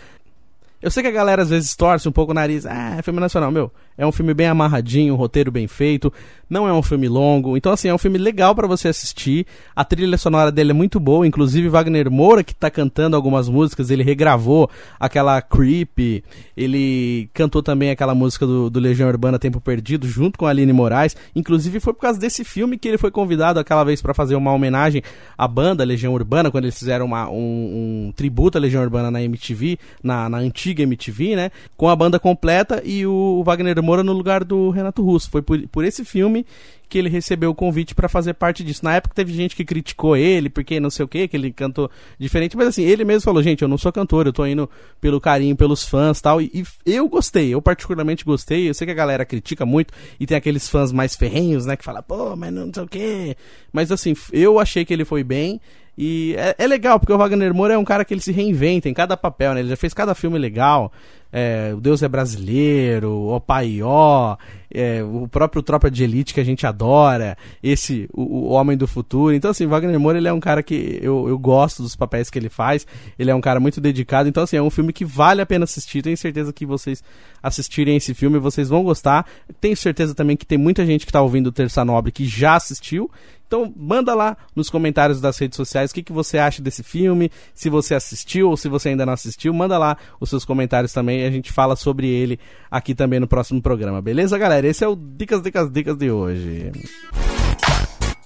Eu sei que a galera às vezes torce um pouco o nariz. Ah, é filme nacional, meu. É um filme bem amarradinho, um roteiro bem feito. Não é um filme longo. Então, assim, é um filme legal para você assistir. A trilha sonora dele é muito boa. Inclusive, Wagner Moura, que tá cantando algumas músicas, ele regravou aquela Creep. Ele cantou também aquela música do, do Legião Urbana Tempo Perdido, junto com a Aline Moraes. Inclusive, foi por causa desse filme que ele foi convidado aquela vez para fazer uma homenagem à banda Legião Urbana, quando eles fizeram uma, um, um tributo à Legião Urbana na MTV, na, na antiga MTV, né? Com a banda completa e o Wagner Moura Moura no lugar do Renato Russo. Foi por, por esse filme que ele recebeu o convite para fazer parte disso. Na época teve gente que criticou ele, porque não sei o que, que ele cantou diferente, mas assim, ele mesmo falou, gente, eu não sou cantor, eu tô indo pelo carinho, pelos fãs tal, e, e eu gostei, eu particularmente gostei, eu sei que a galera critica muito, e tem aqueles fãs mais ferrenhos, né, que fala, pô, mas não sei o que, mas assim, eu achei que ele foi bem, e é, é, legal, porque o Wagner Moura é um cara que ele se reinventa em cada papel, né? Ele já fez cada filme legal é, O Deus é Brasileiro, O Paió, é, o próprio Tropa de Elite que a gente adora, esse, o, o, Homem do Futuro. Então, assim, Wagner Moura, ele é um cara que eu, eu gosto dos papéis que ele faz, ele é um cara muito dedicado, então, assim, é um filme que vale a pena assistir, tenho certeza que vocês assistirem esse filme, vocês vão gostar. Tenho certeza também que tem muita gente que está ouvindo o Terça Nobre que já assistiu, então manda lá nos comentários das redes sociais o que, que você acha desse filme, se você assistiu ou se você ainda não assistiu, manda lá os seus comentários também e a gente fala sobre ele aqui também no próximo programa, beleza, galera? Esse é o Dicas, Dicas, Dicas de hoje.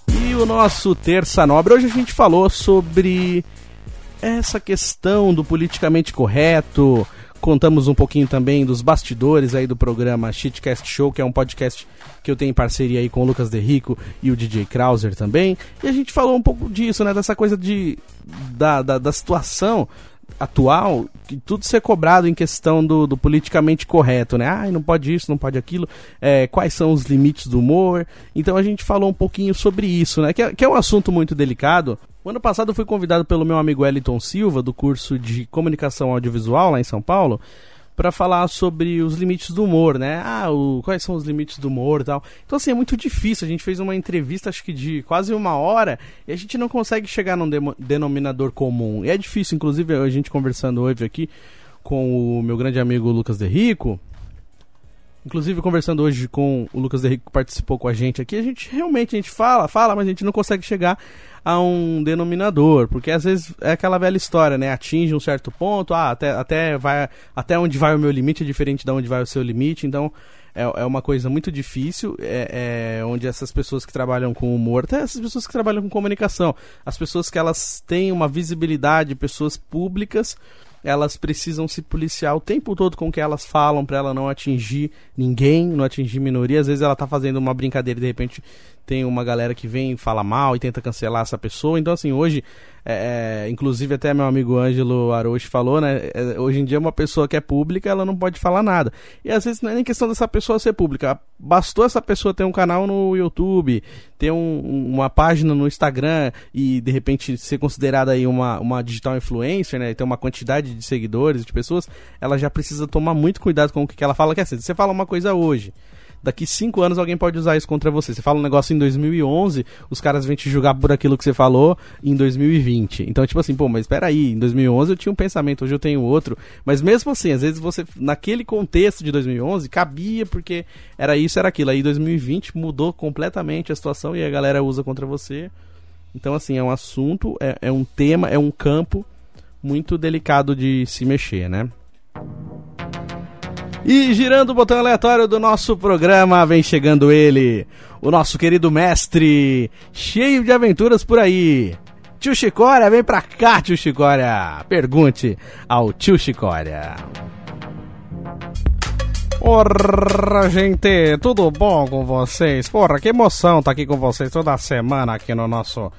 E o nosso Terça Nobre, hoje a gente falou sobre essa questão do politicamente correto, contamos um pouquinho também dos bastidores aí do programa Shitcast Show, que é um podcast que eu tenho em parceria aí com o Lucas Derrico e o DJ Krauser também. E a gente falou um pouco disso, né? Dessa coisa de, da, da, da situação atual, que tudo ser cobrado em questão do, do politicamente correto, né? Ah, não pode isso, não pode aquilo. É, quais são os limites do humor? Então a gente falou um pouquinho sobre isso, né? Que é, que é um assunto muito delicado. O ano passado eu fui convidado pelo meu amigo Wellington Silva, do curso de comunicação audiovisual lá em São Paulo, para falar sobre os limites do humor, né? Ah, o, quais são os limites do humor e tal. Então, assim, é muito difícil. A gente fez uma entrevista, acho que de quase uma hora, e a gente não consegue chegar num denominador comum. E é difícil, inclusive, a gente conversando hoje aqui com o meu grande amigo Lucas Derrico. Inclusive, conversando hoje com o Lucas Derrico, que participou com a gente aqui, a gente realmente a gente fala, fala, mas a gente não consegue chegar a um denominador, porque às vezes é aquela velha história, né? Atinge um certo ponto, ah, até, até, vai, até onde vai o meu limite é diferente de onde vai o seu limite, então é, é uma coisa muito difícil, é, é, onde essas pessoas que trabalham com humor, até essas pessoas que trabalham com comunicação, as pessoas que elas têm uma visibilidade, pessoas públicas, elas precisam se policiar o tempo todo com o que elas falam para ela não atingir ninguém, não atingir minoria. Às vezes ela tá fazendo uma brincadeira e de repente tem uma galera que vem e fala mal e tenta cancelar essa pessoa. Então, assim, hoje, é, é inclusive até meu amigo Ângelo Aroche falou, né? É, hoje em dia, uma pessoa que é pública, ela não pode falar nada. E às vezes não é nem questão dessa pessoa ser pública. Bastou essa pessoa ter um canal no YouTube, ter um, uma página no Instagram e de repente ser considerada aí uma, uma digital influencer, né? Ter uma quantidade de seguidores, de pessoas, ela já precisa tomar muito cuidado com o que ela fala. Quer dizer, você fala uma coisa hoje daqui cinco anos alguém pode usar isso contra você. Você fala um negócio em 2011, os caras vêm te julgar por aquilo que você falou em 2020. Então, tipo assim, pô, mas espera aí, em 2011 eu tinha um pensamento, hoje eu tenho outro. Mas mesmo assim, às vezes você, naquele contexto de 2011, cabia porque era isso, era aquilo. Aí 2020 mudou completamente a situação e a galera usa contra você. Então, assim, é um assunto, é, é um tema, é um campo muito delicado de se mexer, né? E girando o botão aleatório do nosso programa, vem chegando ele, o nosso querido mestre, cheio de aventuras por aí. Tio Chicória, vem pra cá, tio Chicória. Pergunte ao tio Chicória. Porra, gente, tudo bom com vocês? Porra, que emoção tá aqui com vocês toda semana aqui no nosso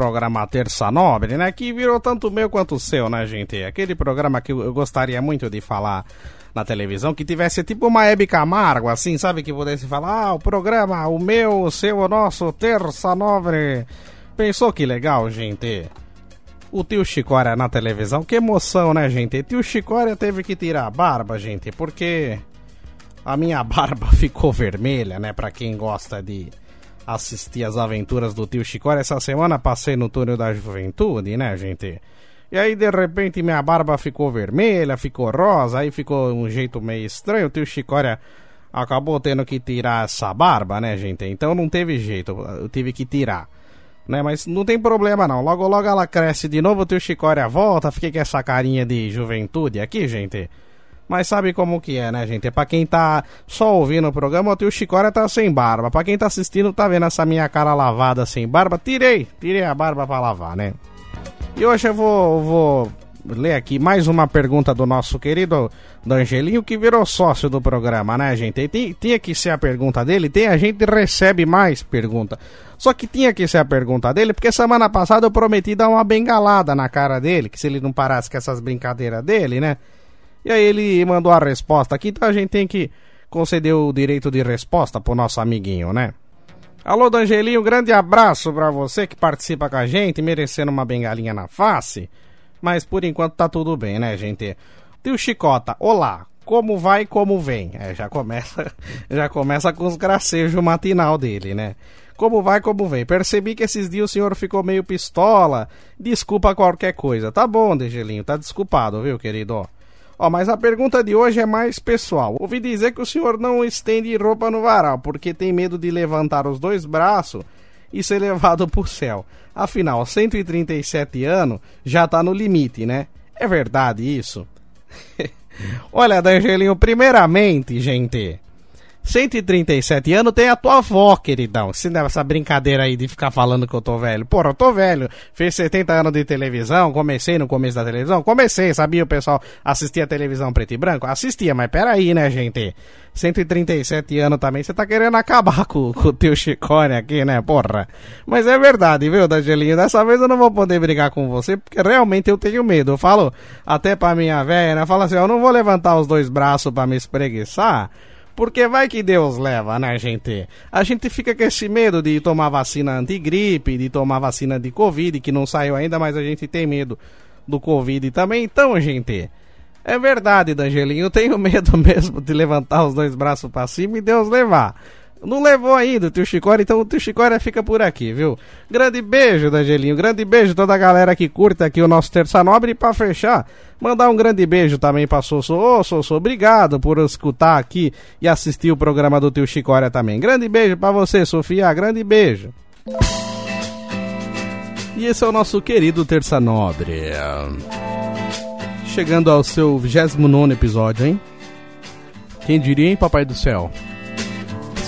programa Terça Nobre, né? Que virou tanto meu quanto seu, né, gente? Aquele programa que eu gostaria muito de falar na televisão que tivesse tipo uma Hebe Camargo, assim, sabe? Que pudesse falar, ah, o programa, o meu, o seu, o nosso, Terça Nobre. Pensou que legal, gente? O tio Chicória na televisão, que emoção, né, gente? Tio Chicória teve que tirar a barba, gente, porque a minha barba ficou vermelha, né? Pra quem gosta de assistir as aventuras do tio Chicória. Essa semana passei no túnel da juventude, né, gente? E aí, de repente, minha barba ficou vermelha, ficou rosa, aí ficou um jeito meio estranho. O tio Chicória acabou tendo que tirar essa barba, né, gente? Então não teve jeito, eu tive que tirar. Né, mas não tem problema não. Logo logo ela cresce de novo, o tio Chicória volta, fiquei com essa carinha de juventude aqui, gente. Mas sabe como que é, né, gente? Pra quem tá só ouvindo o programa, o tio Chicória tá sem barba. Pra quem tá assistindo, tá vendo essa minha cara lavada sem barba. Tirei, tirei a barba pra lavar, né? E hoje eu vou, vou ler aqui mais uma pergunta do nosso querido Angelinho, que virou sócio do programa, né, gente? Tem, tinha que ser a pergunta dele, tem a gente recebe mais pergunta. Só que tinha que ser a pergunta dele, porque semana passada eu prometi dar uma bengalada na cara dele, que se ele não parasse com essas brincadeiras dele, né? E aí ele mandou a resposta aqui, então a gente tem que conceder o direito de resposta pro nosso amiguinho, né? Alô, Dangelinho, um grande abraço para você que participa com a gente, merecendo uma bengalinha na face. Mas por enquanto tá tudo bem, né, gente? Tio Chicota, olá, como vai, como vem? É, já começa, já começa com os gracejos matinal dele, né? Como vai, como vem? Percebi que esses dias o senhor ficou meio pistola. Desculpa qualquer coisa. Tá bom, Dangelinho, tá desculpado, viu, querido? Ó, mas a pergunta de hoje é mais pessoal. Ouvi dizer que o senhor não estende roupa no varal porque tem medo de levantar os dois braços e ser levado pro céu. Afinal, 137 anos já tá no limite, né? É verdade isso? Olha, Dangelinho, primeiramente, gente, 137 anos tem a tua avó, queridão. Se não essa brincadeira aí de ficar falando que eu tô velho. Porra, eu tô velho. Fiz 70 anos de televisão, comecei no começo da televisão. Comecei, sabia o pessoal assistia televisão preto e branco? Assistia, mas peraí, né, gente? 137 anos também, você tá querendo acabar com, com o teu chicone aqui, né, porra? Mas é verdade, viu, Dangelinho? Dessa vez eu não vou poder brigar com você, porque realmente eu tenho medo. Eu falo até pra minha velha, né? Fala assim, eu não vou levantar os dois braços para me espreguiçar porque vai que Deus leva, né, gente? A gente fica com esse medo de tomar vacina antigripe, de tomar vacina de Covid, que não saiu ainda, mas a gente tem medo do Covid também. Então, gente, é verdade, Dangelinho, eu tenho medo mesmo de levantar os dois braços para cima e Deus levar. Não levou ainda o tio Chicória, então o tio Chicória fica por aqui, viu? Grande beijo, Dangelinho. Grande beijo toda a galera que curta aqui o nosso Terça Nobre. E pra fechar, mandar um grande beijo também pra Sosso. Ô, Sosso, obrigado por escutar aqui e assistir o programa do tio Chicória também. Grande beijo pra você, Sofia. Grande beijo. E esse é o nosso querido Terça Nobre. Chegando ao seu 29 episódio, hein? Quem diria, hein, Papai do Céu?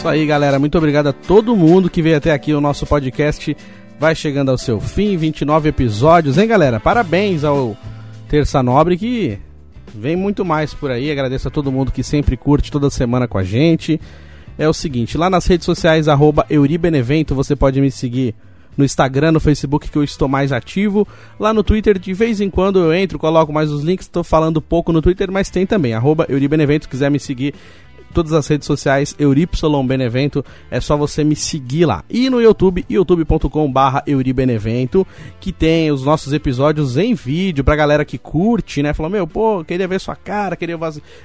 Isso aí, galera. Muito obrigado a todo mundo que veio até aqui. O nosso podcast vai chegando ao seu fim. 29 episódios, hein, galera? Parabéns ao Terça Nobre que vem muito mais por aí. Agradeço a todo mundo que sempre curte toda semana com a gente. É o seguinte, lá nas redes sociais, arroba Euribenevento, você pode me seguir no Instagram, no Facebook, que eu estou mais ativo. Lá no Twitter, de vez em quando eu entro, coloco mais os links. Estou falando pouco no Twitter, mas tem também. Arroba Euribenevento, quiser me seguir todas as redes sociais, Euripsilon Benevento, é só você me seguir lá. E no YouTube, youtube.com barra Euribenevento, que tem os nossos episódios em vídeo pra galera que curte, né? Falou, meu, pô, queria ver sua cara, queria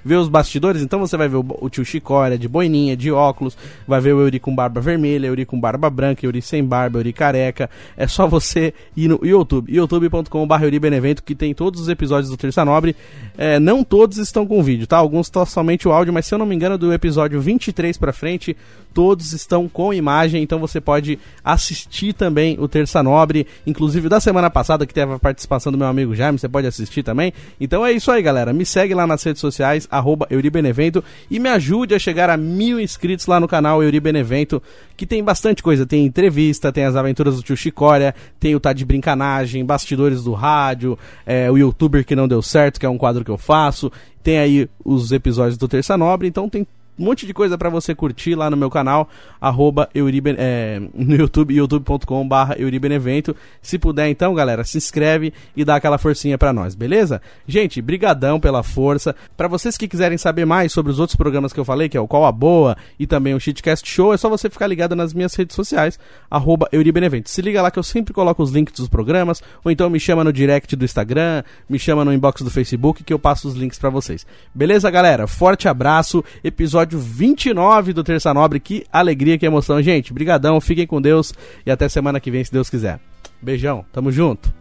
ver os bastidores, então você vai ver o, tio Chicória de boininha, de óculos, vai ver o Euri com barba vermelha, Euri com barba branca, Euri sem barba, Euri careca. É só você ir no YouTube, youtube.com barra Euribenevento, que tem todos os episódios do Terça Nobre. É, não todos estão com vídeo, tá? Alguns estão somente o áudio, mas se eu não me engano, do episódio 23 para frente, todos estão com imagem, então você pode assistir também o Terça Nobre, inclusive da semana passada que teve a participação do meu amigo Jaime, você pode assistir também. Então é isso aí, galera. Me segue lá nas redes sociais, arroba Euribenevento, e me ajude a chegar a mil inscritos lá no canal Euribenevento, que tem bastante coisa. Tem entrevista, tem as aventuras do tio Chicória, tem o Tá de Brincanagem, bastidores do rádio, é, o youtuber que não deu certo, que é um quadro que eu faço. Tem aí os episódios do Terça Nobre, então tem um monte de coisa para você curtir lá no meu canal, arroba Euriben, é, no YouTube, youtube.com Euribenevento. Se puder então, galera, se inscreve e dá aquela forcinha para nós, beleza? Gente, brigadão pela força. Para vocês que quiserem saber mais sobre os outros programas que eu falei, que é o Qual a Boa e também o Shitcast Show, é só você ficar ligado nas minhas redes sociais, arroba Euribenevento. Se liga lá que eu sempre coloco os links dos programas, ou então me chama no direct do Instagram, me chama no inbox do Facebook, que eu passo os links para vocês. Beleza, galera? Forte abraço, episódio episódio 29 do Terça Nobre. Que alegria, que emoção. Gente, brigadão, fiquem com Deus e até semana que vem, se Deus quiser. Beijão, tamo junto.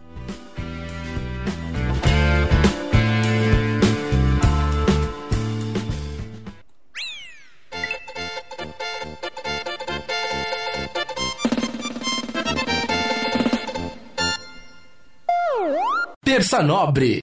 Terça Nobre